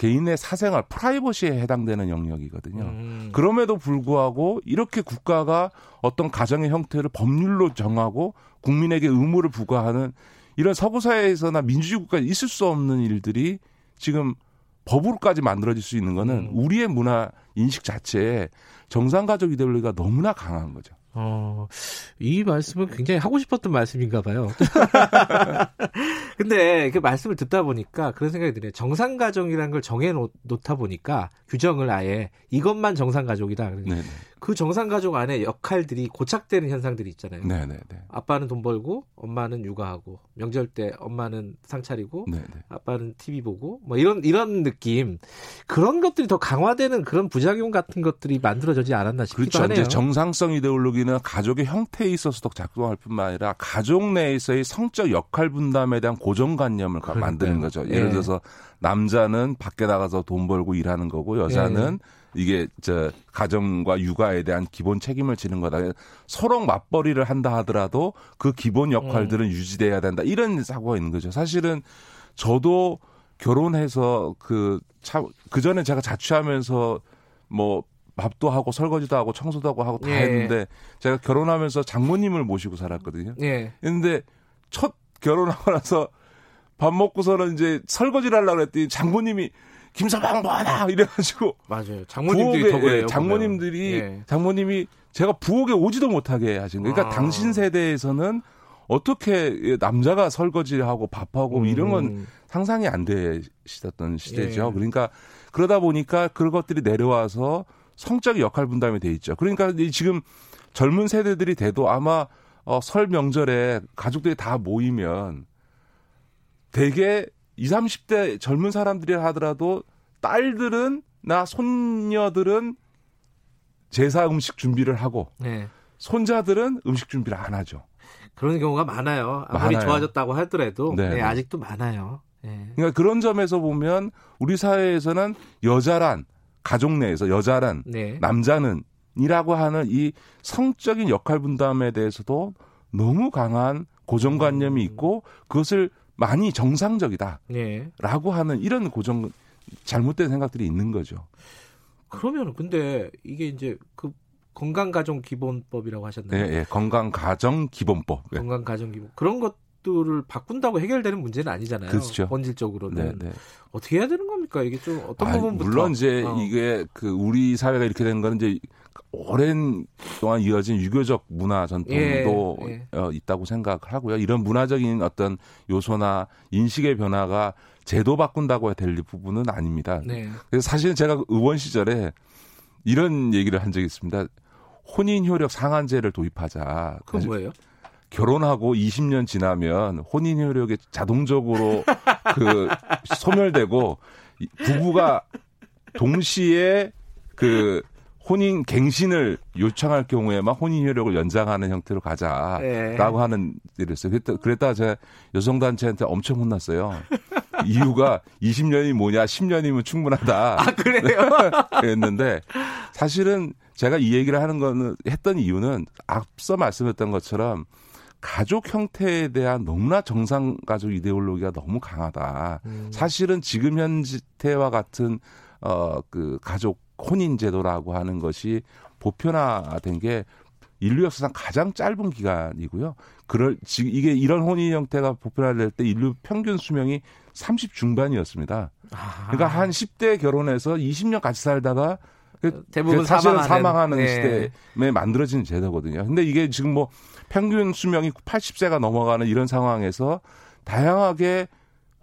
개인의 사생활 프라이버시에 해당되는 영역이거든요. 음. 그럼에도 불구하고 이렇게 국가가 어떤 가정의 형태를 법률로 정하고 국민에게 의무를 부과하는 이런 서구 사회에서나 민주주의 국가에 있을 수 없는 일들이 지금 법으로까지 만들어질 수 있는 거는 음. 우리의 문화 인식 자체에 정상가족 이데올로기가 너무나 강한 거죠. 어, 이 말씀은 굉장히 하고 싶었던 말씀인가 봐요. 근데 그 말씀을 듣다 보니까 그런 생각이 드네요. 정상가족이라는 걸 정해 놓다 보니까 규정을 아예 이것만 정상가족이다. 그 정상가족 안에 역할들이 고착되는 현상들이 있잖아요. 네네네. 아빠는 돈 벌고 엄마는 육아하고 명절 때 엄마는 상 차리고 네네. 아빠는 TV 보고 뭐 이런 이런 느낌 그런 것들이 더 강화되는 그런 부작용 같은 것들이 만들어지지 않았나 싶기도 그렇죠. 하네요. 이제 정상성 이데올로기는 가족의 형태에 있어서도 작동할 뿐만 아니라 가족 내에서의 성적 역할 분담에 대한 고정관념을 그러니까요. 만드는 거죠. 예를 예. 들어서 남자는 밖에 나가서 돈 벌고 일하는 거고 여자는 예. 이게 저 가정과 육아에 대한 기본 책임을 지는 거다. 서로 맞벌이를 한다 하더라도 그 기본 역할들은 음. 유지돼야 된다. 이런 사고가 있는 거죠. 사실은 저도 결혼해서 그 차, 그 전에 제가 자취하면서 뭐 밥도 하고 설거지도 하고 청소도 하고 하고 다 예. 했는데 제가 결혼하면서 장모님을 모시고 살았거든요. 예. 근데 첫 결혼하고 나서 밥 먹고서는 이제 설거지를 하려고 그랬더니 장모님이 김서방 뭐하나 이래가지고 맞아요. 장모님들이 부엌에, 예, 장모님들이 예. 장모님이 제가 부엌에 오지도 못하게 하신 거예요. 그러니까 아. 당신 세대에서는 어떻게 남자가 설거지를 하고 밥하고 음. 이런 건 상상이 안 되시던 시대죠. 예. 그러니까 그러다 보니까 그런 것들이 내려와서 성적 역할 분담이 돼 있죠. 그러니까 지금 젊은 세대들이 돼도 아마 어, 설 명절에 가족들이 다 모이면 대개 20, 30대 젊은 사람들이 하더라도 딸들은 나 손녀들은 제사 음식 준비를 하고 네. 손자들은 음식 준비를 안 하죠. 그런 경우가 많아요. 아무리 많아요. 좋아졌다고 하더라도 네. 네, 아직도 많아요. 네. 그러니까 그런 점에서 보면 우리 사회에서는 여자란 가족 내에서 여자란 네. 남자는 이라고 하는 이 성적인 역할 분담에 대해서도 너무 강한 고정관념이 음. 있고 그것을 많이 정상적이다. 네. 라고 하는 이런 고정 잘못된 생각들이 있는 거죠. 그러면 근데 이게 이제 그 건강가정 기본법이라고 하셨나요? 네, 네. 건강가정 기본법. 네. 건강가정 기본 그런 것들을 바꾼다고 해결되는 문제는 아니잖아요. 그렇죠. 본질적으로는 네, 네. 어떻게 해야 되는 겁니까? 이게 좀 어떤 아, 부분부터 물론 이제 어. 이게 그 우리 사회가 이렇게 된 거는 이제 오랜 동안 이어진 유교적 문화 전통도 예, 예. 어, 있다고 생각을 하고요. 이런 문화적인 어떤 요소나 인식의 변화가 제도 바꾼다고 해야 될 부분은 아닙니다. 네. 그래서 사실은 제가 의원 시절에 이런 얘기를 한 적이 있습니다. 혼인 효력 상한제를 도입하자. 그건 뭐예요? 결혼하고 20년 지나면 혼인 효력이 자동적으로 그 소멸되고 부부가 동시에 그 혼인 갱신을 요청할 경우에만 혼인 효력을 연장하는 형태로 가자라고 네. 하는 일을 했어요. 그랬다, 그랬다가 제가 여성단체한테 엄청 혼났어요. 이유가 20년이 뭐냐, 10년이면 충분하다. 아, 그래요? 그랬는데 사실은 제가 이 얘기를 하는 거는 했던 이유는 앞서 말씀했던 것처럼 가족 형태에 대한 너무나 정상 가족 이데올로기가 너무 강하다. 음. 사실은 지금 현재와 같은 어 그 가족 혼인 제도라고 하는 것이 보편화된 게 인류 역사상 가장 짧은 기간이고요. 그럴 지금 이게 이런 혼인 형태가 보편화될 때 인류 평균 수명이 30 중반이었습니다. 아. 그러니까 한 10대 결혼해서 20년 같이 살다가 그 대부분 사실은 사망하는, 사망하는 네. 시대에 만들어진 제도거든요. 근데 이게 지금 뭐 평균 수명이 80세가 넘어가는 이런 상황에서 다양하게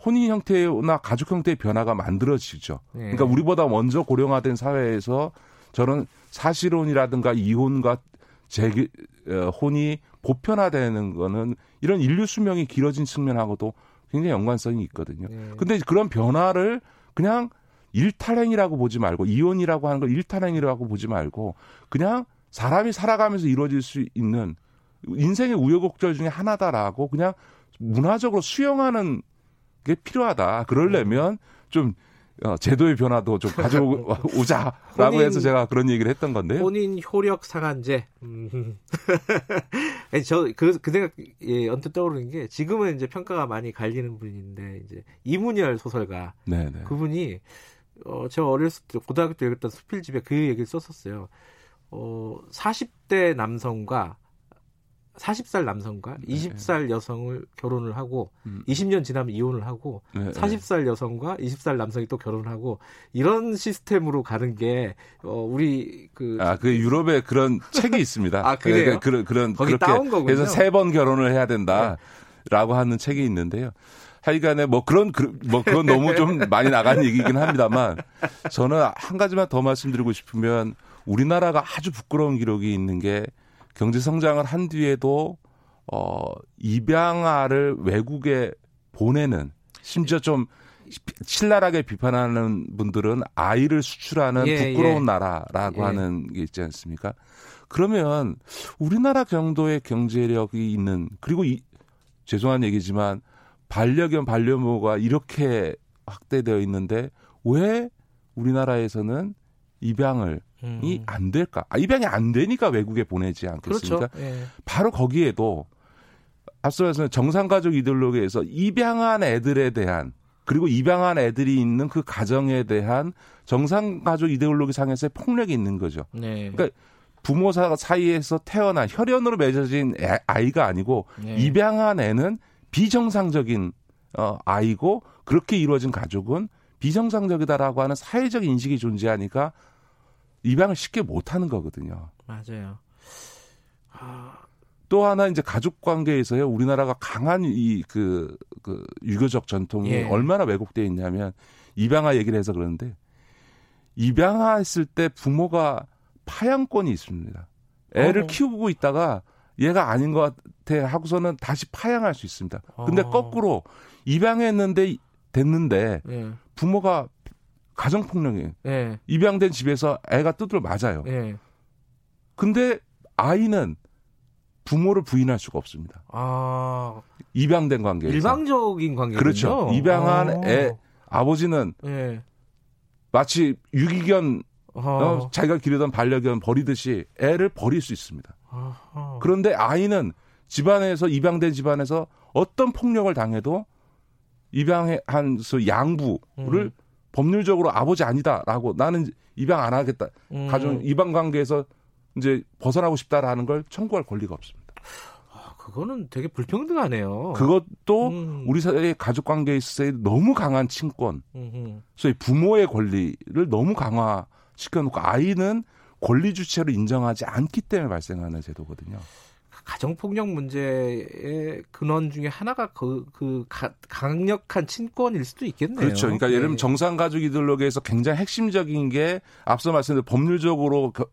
혼인 형태나 가족 형태의 변화가 만들어지죠. 네. 그러니까 우리보다 먼저 고령화된 사회에서 저는 사실혼이라든가 이혼과 재 어, 혼이 보편화되는 거는 이런 인류 수명이 길어진 측면하고도 굉장히 연관성이 있거든요. 네. 근데 그런 변화를 그냥 일탈행이라고 보지 말고 이혼이라고 하는 걸 일탈행이라고 보지 말고 그냥 사람이 살아가면서 이루어질 수 있는 인생의 우여곡절 중에 하나다라고 그냥 문화적으로 수용하는 게 필요하다. 그러려면 좀 어, 제도의 변화도 좀 가져오자라고 해서 제가 그런 얘기를 했던 건데요. 본인 효력 상한제. 음. 저그 그 생각 예, 언뜻 떠오르는 게 지금은 이제 평가가 많이 갈리는 분인데 이제 이문열 소설가 네네. 그분이 어, 제가 어렸을 때 고등학교 때 읽었던 수필집에 그 얘기를 썼었어요. 어, 40대 남성과 40살 남성과 네. 20살 여성을 결혼을 하고 음. 20년 지나면 이혼을 하고 네. 40살 여성과 20살 남성이 또 결혼을 하고 이런 시스템으로 가는 게 어, 우리 그 아, 그 유럽에 그런 책이 있습니다. 아, 그래요? 그런 그런 거기 그렇게 따온 거군요. 그래서 세 번 결혼을 해야 된다라고 네. 하는 책이 있는데요. 하여간에 뭐 그런 뭐 그건 너무 좀 많이 나간 얘기긴 합니다만 저는 한 가지만 더 말씀드리고 싶으면 우리나라가 아주 부끄러운 기록이 있는 게 경제 성장을 한 뒤에도 어 입양아를 외국에 보내는 심지어 좀 신랄하게 비판하는 분들은 아이를 수출하는 예, 부끄러운 예. 나라라고 예. 하는 게 있지 않습니까? 그러면 우리나라 정도의 경제력이 있는 그리고 이, 죄송한 얘기지만 반려견 반려묘가 이렇게 확대되어 있는데 왜 우리나라에서는 입양을 음. 이안 될까? 아, 입양이 안 되니까 외국에 보내지 않겠습니까? 그렇죠. 예. 바로 거기에도 앞서 말씀드린 정상가족 이데올로기에서 입양한 애들에 대한 그리고 입양한 애들이 있는 그 가정에 대한 정상가족 이데올로기 상에서의 폭력이 있는 거죠. 네. 그러니까 부모 사이에서 태어난 혈연으로 맺어진 애, 아이가 아니고 네. 입양한 애는 비정상적인 어, 아이고 그렇게 이루어진 가족은 비정상적이다라고 하는 사회적 인식이 존재하니까 입양을 쉽게 못 하는 거거든요. 맞아요. 아... 또 하나 이제 가족 관계에서요 우리나라가 강한 이그 그 유교적 전통이 예. 얼마나 왜곡되어 있냐면 입양아 얘기를 해서 그러는데 입양아 했을 때 부모가 파양권이 있습니다. 애를 어. 키우고 있다가 얘가 아닌 것 같아 하고서는 다시 파양할 수 있습니다. 근데 어. 거꾸로 입양했는데 됐는데 예. 부모가 가정폭력이에요. 예. 입양된 집에서 애가 뚜드려 맞아요. 예. 근데 아이는 부모를 부인할 수가 없습니다. 아. 입양된 관계에서. 일방적인 관계군요. 그렇죠. 입양한 아. 애 아버지는 예. 마치 유기견 어, 자기가 기르던 반려견 버리듯이 애를 버릴 수 있습니다. 아하. 그런데 아이는 집안에서 입양된 집안에서 어떤 폭력을 당해도 입양한 양부를 음. 법률적으로 아버지 아니다라고 나는 입양 안 하겠다. 음. 가정 입양 관계에서 이제 벗어나고 싶다라는 걸 청구할 권리가 없습니다. 아, 그거는 되게 불평등하네요. 그것도 음. 우리 사회의 가족 관계에 있어서 너무 강한 친권, 음흠. 소위 부모의 권리를 너무 강화시켜 놓고 아이는 권리 주체로 인정하지 않기 때문에 발생하는 제도거든요. 가정폭력 문제의 근원 중에 하나가 그, 그 가, 강력한 친권일 수도 있겠네요. 그렇죠. 그러니까 네. 예를 들면 정상 가족 이데올로기에서 굉장히 핵심적인 게 앞서 말씀드린 법률적으로 겨,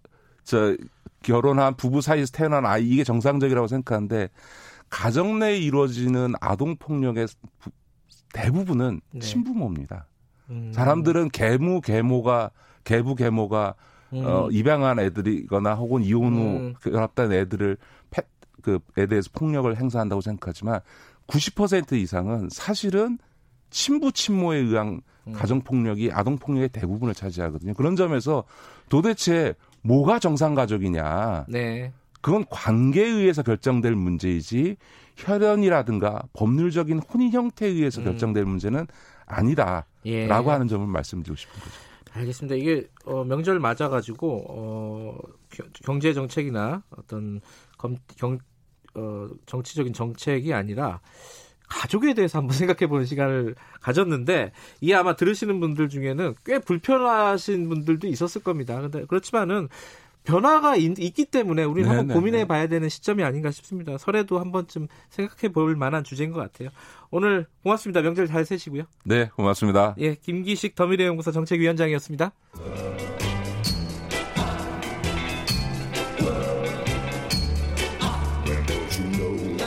저 결혼한 부부 사이에서 태어난 아이 이게 정상적이라고 생각하는데 가정 내에 이루어지는 아동 폭력의 대부분은 네. 친부모입니다. 음. 사람들은 계무 계모가 계부 계모가 음. 어, 입양한 애들이거나 혹은 이혼 후 음. 결합된 애들을 그에 대해서 폭력을 행사한다고 생각하지만 90% 이상은 사실은 친부 친모에 의한 음. 가정 폭력이 아동 폭력의 대부분을 차지하거든요. 그런 점에서 도대체 뭐가 정상 가족이냐? 네. 그건 관계에 의해서 결정될 문제이지 혈연이라든가 법률적인 혼인 형태에 의해서 음. 결정될 문제는 아니다라고 예. 하는 점을 말씀드리고 싶은 거죠. 알겠습니다. 이게 어, 명절 맞아가지고 어, 경제 정책이나 어떤 검, 경, 어, 정치적인 정책이 아니라 가족에 대해서 한번 생각해 보는 시간을 가졌는데 이 아마 들으시는 분들 중에는 꽤 불편하신 분들도 있었을 겁니다. 근데 그렇지만은 변화가 있, 기 때문에 우리는 네네, 한번 고민해 봐야 되는 시점이 아닌가 싶습니다. 설에도 한 번쯤 생각해 볼 만한 주제인 것 같아요. 오늘 고맙습니다. 명절 잘 세시고요. 네, 고맙습니다. 예, 김기식 더미래연구소 정책위원장이었습니다.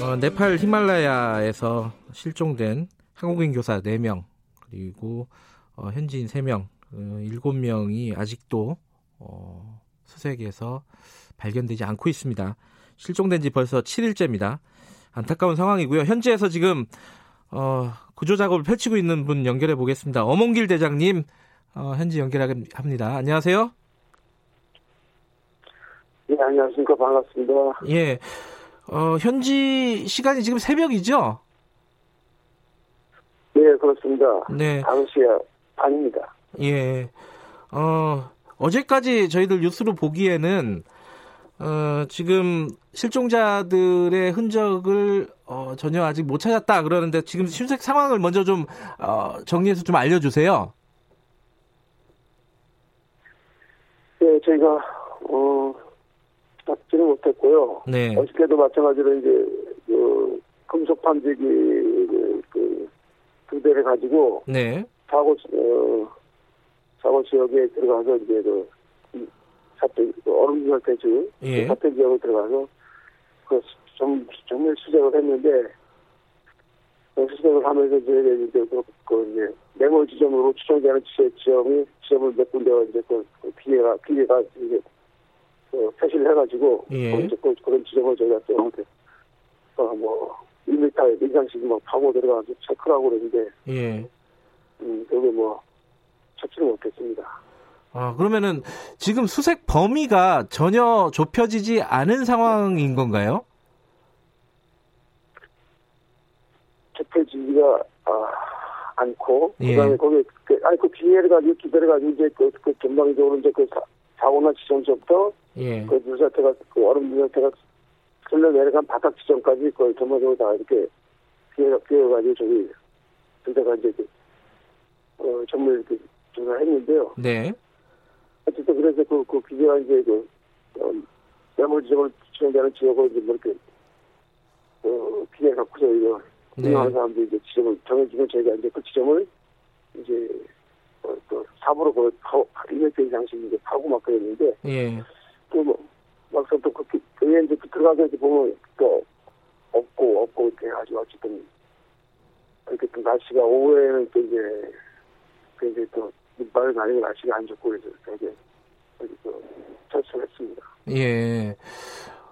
어, 네팔 히말라야에서 실종된 한국인 교사 4명 그리고 어, 현지인 3명, 어, 7명이 아직도 어, 수색에서 발견되지 않고 있습니다. 실종된 지 벌써 7일째입니다. 안타까운 상황이고요. 현지에서 지금 어, 구조 작업을 펼치고 있는 분 연결해 보겠습니다. 어몽길 대장님 어, 현지 연결합니다. 안녕하세요. 예, 안녕하십니까. 반갑습니다. 예. 어, 현지 시간이 지금 새벽이죠? 네, 그렇습니다. 네. 5시 반입니다. 예. 어, 어제까지 저희들 뉴스로 보기에는, 어, 지금 실종자들의 흔적을 어, 전혀 아직 못 찾았다 그러는데 지금 실색 상황을 먼저 좀 어, 정리해서 좀 알려주세요. 네, 저희가 어, 잡지는 못했고요. 네. 어저께도 마찬가지로 이제 그 금속 판지기 그, 그, 두 대를 가지고 네. 사고 어, 사고 지역에 들어가서 이제 그 사태 그 얼음절 대주 예. 그 사태 지역에 들어가서 그좀 정밀 수색을 했는데 그 수색을 하면서 이제 이제 그, 그 이제 메모 지점으로 추정되는 지점이 지점을 몇 군데가 이제 그, 그 피해가 피해가 이제 어, 표시를 해가지고 예. 그, 그런 지점을 저희가 또 어, 뭐 1m 이상씩 막 파고 들어가서 체크를 하고 그러는데 예. 음, 그게 뭐 찾지를 못했습니다. 아 그러면은 지금 수색 범위가 전혀 좁혀지지 않은 상황인 건가요? 좁혀지지가 아, 않고 예. 그다음에 거기 그, 아니 그 비해를 가지고 기다려 가지고 이제 그, 그 전방적으로 이제 그 사, 사고나 지점서부터 예. 그 물사태가 그 얼음 물사태가 흘러 내려간 바닥 지점까지 거의 전반적으로 다 이렇게 피해 피해가지고 저기 그때가 이제 그, 어 전문 이렇게 조사했는데요. 네. 어쨌든 그래서 그, 그 기계가 이제 그 어, 매몰 지점을 지정되는 지역을 이제 뭐 이렇게 어 피해 갖고서 이거 운영하는 네. 사람들이 이제 지점을 정해주면 저희가 이제 그 지점을 이제 어, 또 사부로 그 파고 1m 이상씩 이제 파고 막 그랬는데 예. 또 막상 또 그렇게 교회 이제 들어가서 보면 또 없고 없고 이렇게 아주 어쨌든 이렇게 또 날씨가 오후에는 또 이제 굉장히 또 눈발을 가리고 날씨가 안 좋고 그래서 되게 또 철수했습니다. 예.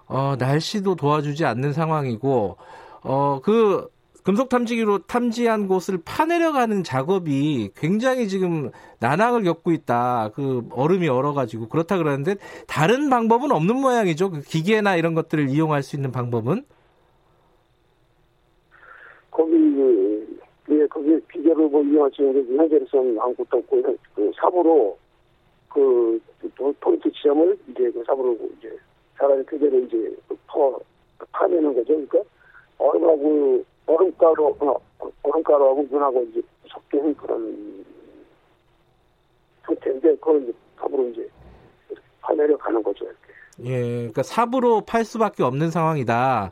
어, 날씨도 도와주지 않는 상황이고, 어, 그, 금속 탐지기로 탐지한 곳을 파내려가는 작업이 굉장히 지금 난항을 겪고 있다. 그 얼음이 얼어가지고 그렇다 그러는데 다른 방법은 없는 모양이죠. 그 기계나 이런 것들을 이용할 수 있는 방법은? 거기 그, 예, 거기 기계를 뭐 이용할 수 있는 게 현재로서는 아무것도 없고 그 삽으로 그 포인트 지점을 이제 그 삽으로 이제 사람이 그대로 이제 퍼 파내는 거죠. 그러니까 얼음하고 얼음가루 어, 얼음가루하고 눈하고 이제 섞인 그런 상태인데 그걸 이제 삽으로 이제 파내려 가는 거죠. 이렇게. 예, 그러니까 삽으로 팔 수밖에 없는 상황이다.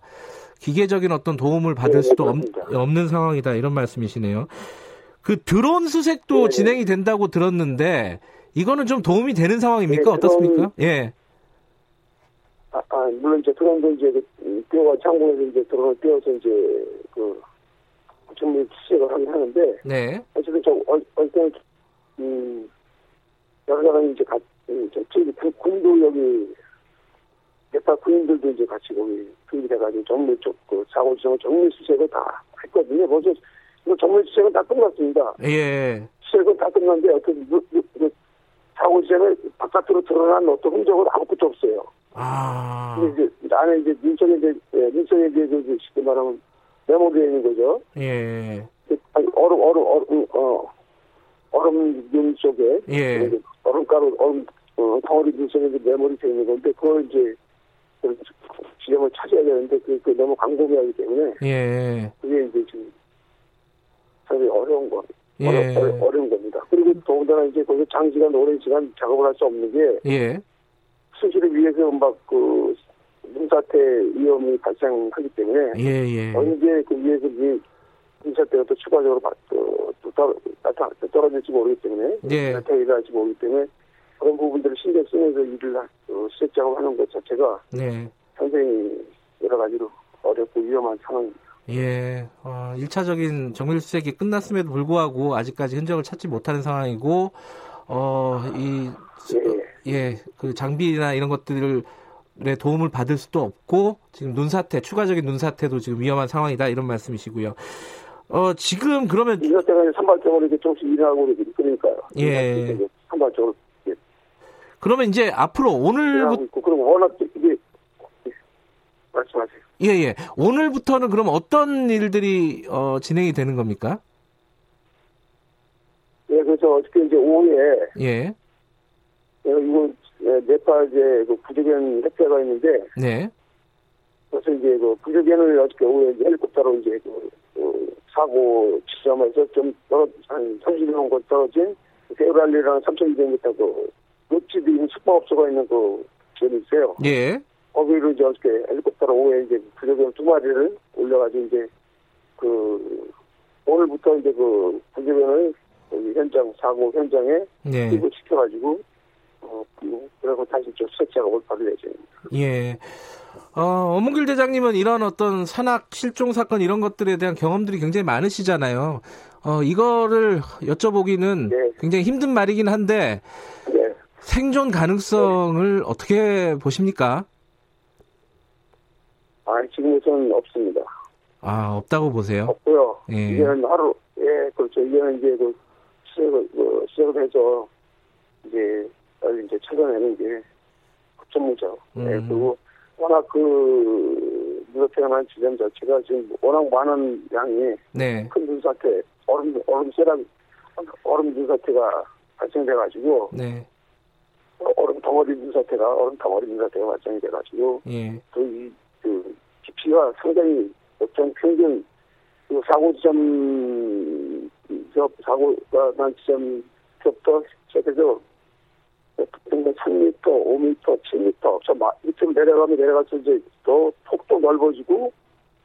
기계적인 어떤 도움을 받을 네, 수도 없, 없는 상황이다 이런 말씀이시네요. 그 드론 수색도 네. 진행이 된다고 들었는데 이거는 좀 도움이 되는 상황입니까? 네, 어떻습니까? 예. 아, 아, 물론 이제 드론도 이제 그, 띄어가 창고에서 이제 드론을 띄어서 이제 그 전문 수색을 하긴 하는데. 네. 어쨌든 저 어떤 음 여러 사람이 이제 같 음, 저기 그 군도 여기 대파 군인들도 이제 같이 거기 투입돼가지고 정밀 쪽그 사고 지점 정밀 수색을 다 했거든요. 벌써 이거 정밀 수색은 다 끝났습니다. 예. 수색은 다 끝났는데 어떤 사고 지점에 바깥으로 드러난 어떤 흔적은 아무것도 없어요. 아. 근데 이제 안에 이제 민성에 대해 예, 민성에 대해서 이제 쉽게 말하면 메모되어 있는 거죠. 예. 얼음 얼음 얼음 어 얼음 눈 속에 예. 얼음가루 얼음 어, 덩어리 눈 속에 메모리 되어 있는 건데 그걸 이제 그 지점을 찾아야 되는데 그, 그 너무 광범위하기 때문에 예. 그게 이제 지금 상당히 어려운 거 예. 어려, 어려운 겁니다. 그리고 더군다나 이제 거기 장시간 오랜 시간 작업을 할 수 없는 게 예. 수시를 위해서 막 그 눈사태 위험이 발생하기 때문에 예, 예. 언제 그 위에서 이 눈사태가 또 추가적으로 또, 또, 또, 또 떨어질지 모르기 때문에 예. 나타가 일어날지 모르기 때문에 그런 부분들을 신경 쓰면서 일을 어, 수색 작업하는 것 자체가 네. 상당히 여러 가지로 어렵고 위험한 상황입니다. 예, 어, 1차적인 정밀 수색이 끝났음에도 불구하고 아직까지 흔적을 찾지 못하는 상황이고, 어, 이, 예, 예 그 장비나 이런 것들을 의 도움을 받을 수도 없고 지금 눈사태 추가적인 눈사태도 지금 위험한 상황이다 이런 말씀이시고요. 어 지금 그러면 눈사태가 산발적으로 이렇게 조금씩 일어나고 그러니까요. 예. 산발적으로 그러면 이제 앞으로 오늘부터 그럼 워낙 이게 말씀하세요. 예, 예. 오늘부터는 그럼 어떤 일들이 어, 진행이 되는 겁니까? 예, 그래서 어저께 이제 오후에 예. 예 이거 예, 네팔 이제 그 부조견 협회가 있는데 네. 그래서 이제 그 부조견을 어저께 오후에 헬리콥터로 이제 그, 그 사고 지점에서 좀 떨어 한 30명 건 떨어진 세우랄리라는 3,200m 그 롯지도 있는 숙박업소가 있는 그 지점이 있어요. 예. 거기로 이제 어저께 헬리콥터로 오후에 이제 부조견 두 마리를 올려가지고 이제 그 오늘부터 이제 그 부조견을 현장 사고 현장에 네. 시켜가지고 어 그리고 다시 좀 수색 작업을 받을 예정입니다. 예. 어, 어문길 대장님은 이런 어떤 산악 실종 사건 이런 것들에 대한 경험들이 굉장히 많으시잖아요. 어, 이거를 여쭤보기는 네. 굉장히 힘든 말이긴 한데 네. 생존 가능성을 네. 어떻게 보십니까? 아, 지금우선 없습니다. 아, 없다고 보세요? 없고요. 예. 이제는 하루, 예, 그렇죠. 이제는 이제 그 시작을, 그 시작을 해서 이제 이제 찾아내는 게 급전무죠. 예, 음. 예, 그리고 워낙 그 눈사태가 난 지점 자체가 지금 워낙 많은 양이 네. 큰 눈사태, 얼음, 얼음 쇠랑 얼음 눈사태가 발생돼가지고 네. 얼음 덩어리 눈사태가 얼음 덩어리 눈사태가 발생이 돼가지고 예. 그, 그 깊이가 상당히 어떤 평균 그 사고 지점 사고가 난 지점 부터 시작해서 보통 3m, 5m, 7m, 저 밑으로 내려가면 내려가서 이제 더 폭도 넓어지고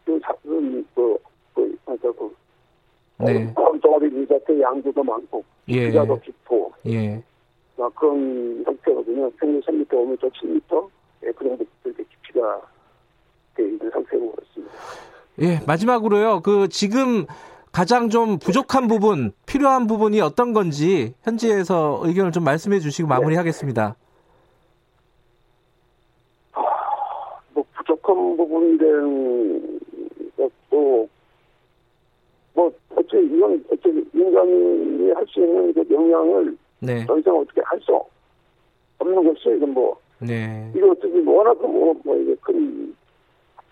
그, 그, 그, 그, 그러니까 그, 네. 덩어리 미자태 양도 더 많고, 예. 더 깊고, 예. 막 그런 상태거든요. 평균 3m, 5m, 7m, 예, 그 정도 그렇게 깊이가 돼 있는 상태고 그렇습니다. 예, 마지막으로요. 그 지금 가장 좀 부족한 부분, 필요한 부분이 어떤 건지 현지에서 의견을 좀 말씀해 주시고 마무리하겠습니다. 아, 뭐 부족한 부분들은 또 이상 인간이 할 수 있는 그 영향을 네. 더 이상 어떻게 할 수 없는 것이 이건 뭐 네. 이거 어떻게 뭐 워낙 뭐, 뭐 이게 큰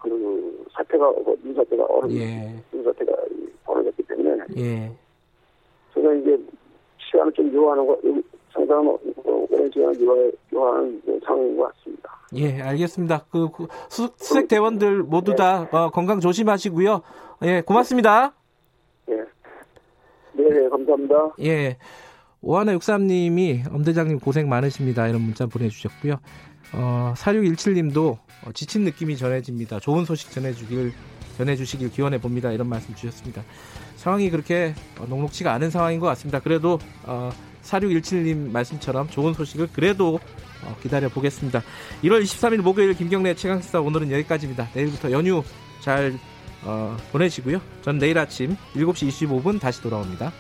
그 사태가 이 사태가 어른 예. 이 사태가 벌어졌기 때문에 예. 제가 이제 시간을 좀 요하는 거 상당한 오랜 시간을 요하, 요하는 상황인 것 같습니다. 예, 알겠습니다. 그, 그 수, 색 대원들 모두 다 어, 건강 조심하시고요. 예, 고맙습니다. 예. 네, 네 감사합니다. 예. 오하나 육삼님이 엄대장님 고생 많으십니다. 이런 문자 보내주셨고요. 어, 4617님도 어, 지친 느낌이 전해집니다. 좋은 소식 전해주길, 전해주시길 기원해 봅니다. 이런 말씀 주셨습니다. 상황이 그렇게 어, 녹록치가 않은 상황인 것 같습니다. 그래도 어, 4617님 말씀처럼 좋은 소식을 그래도 어, 기다려 보겠습니다. 1월 23일 목요일 김경래 최강시사 오늘은 여기까지입니다. 내일부터 연휴 잘 어, 보내시고요. 전 내일 아침 7시 25분 다시 돌아옵니다.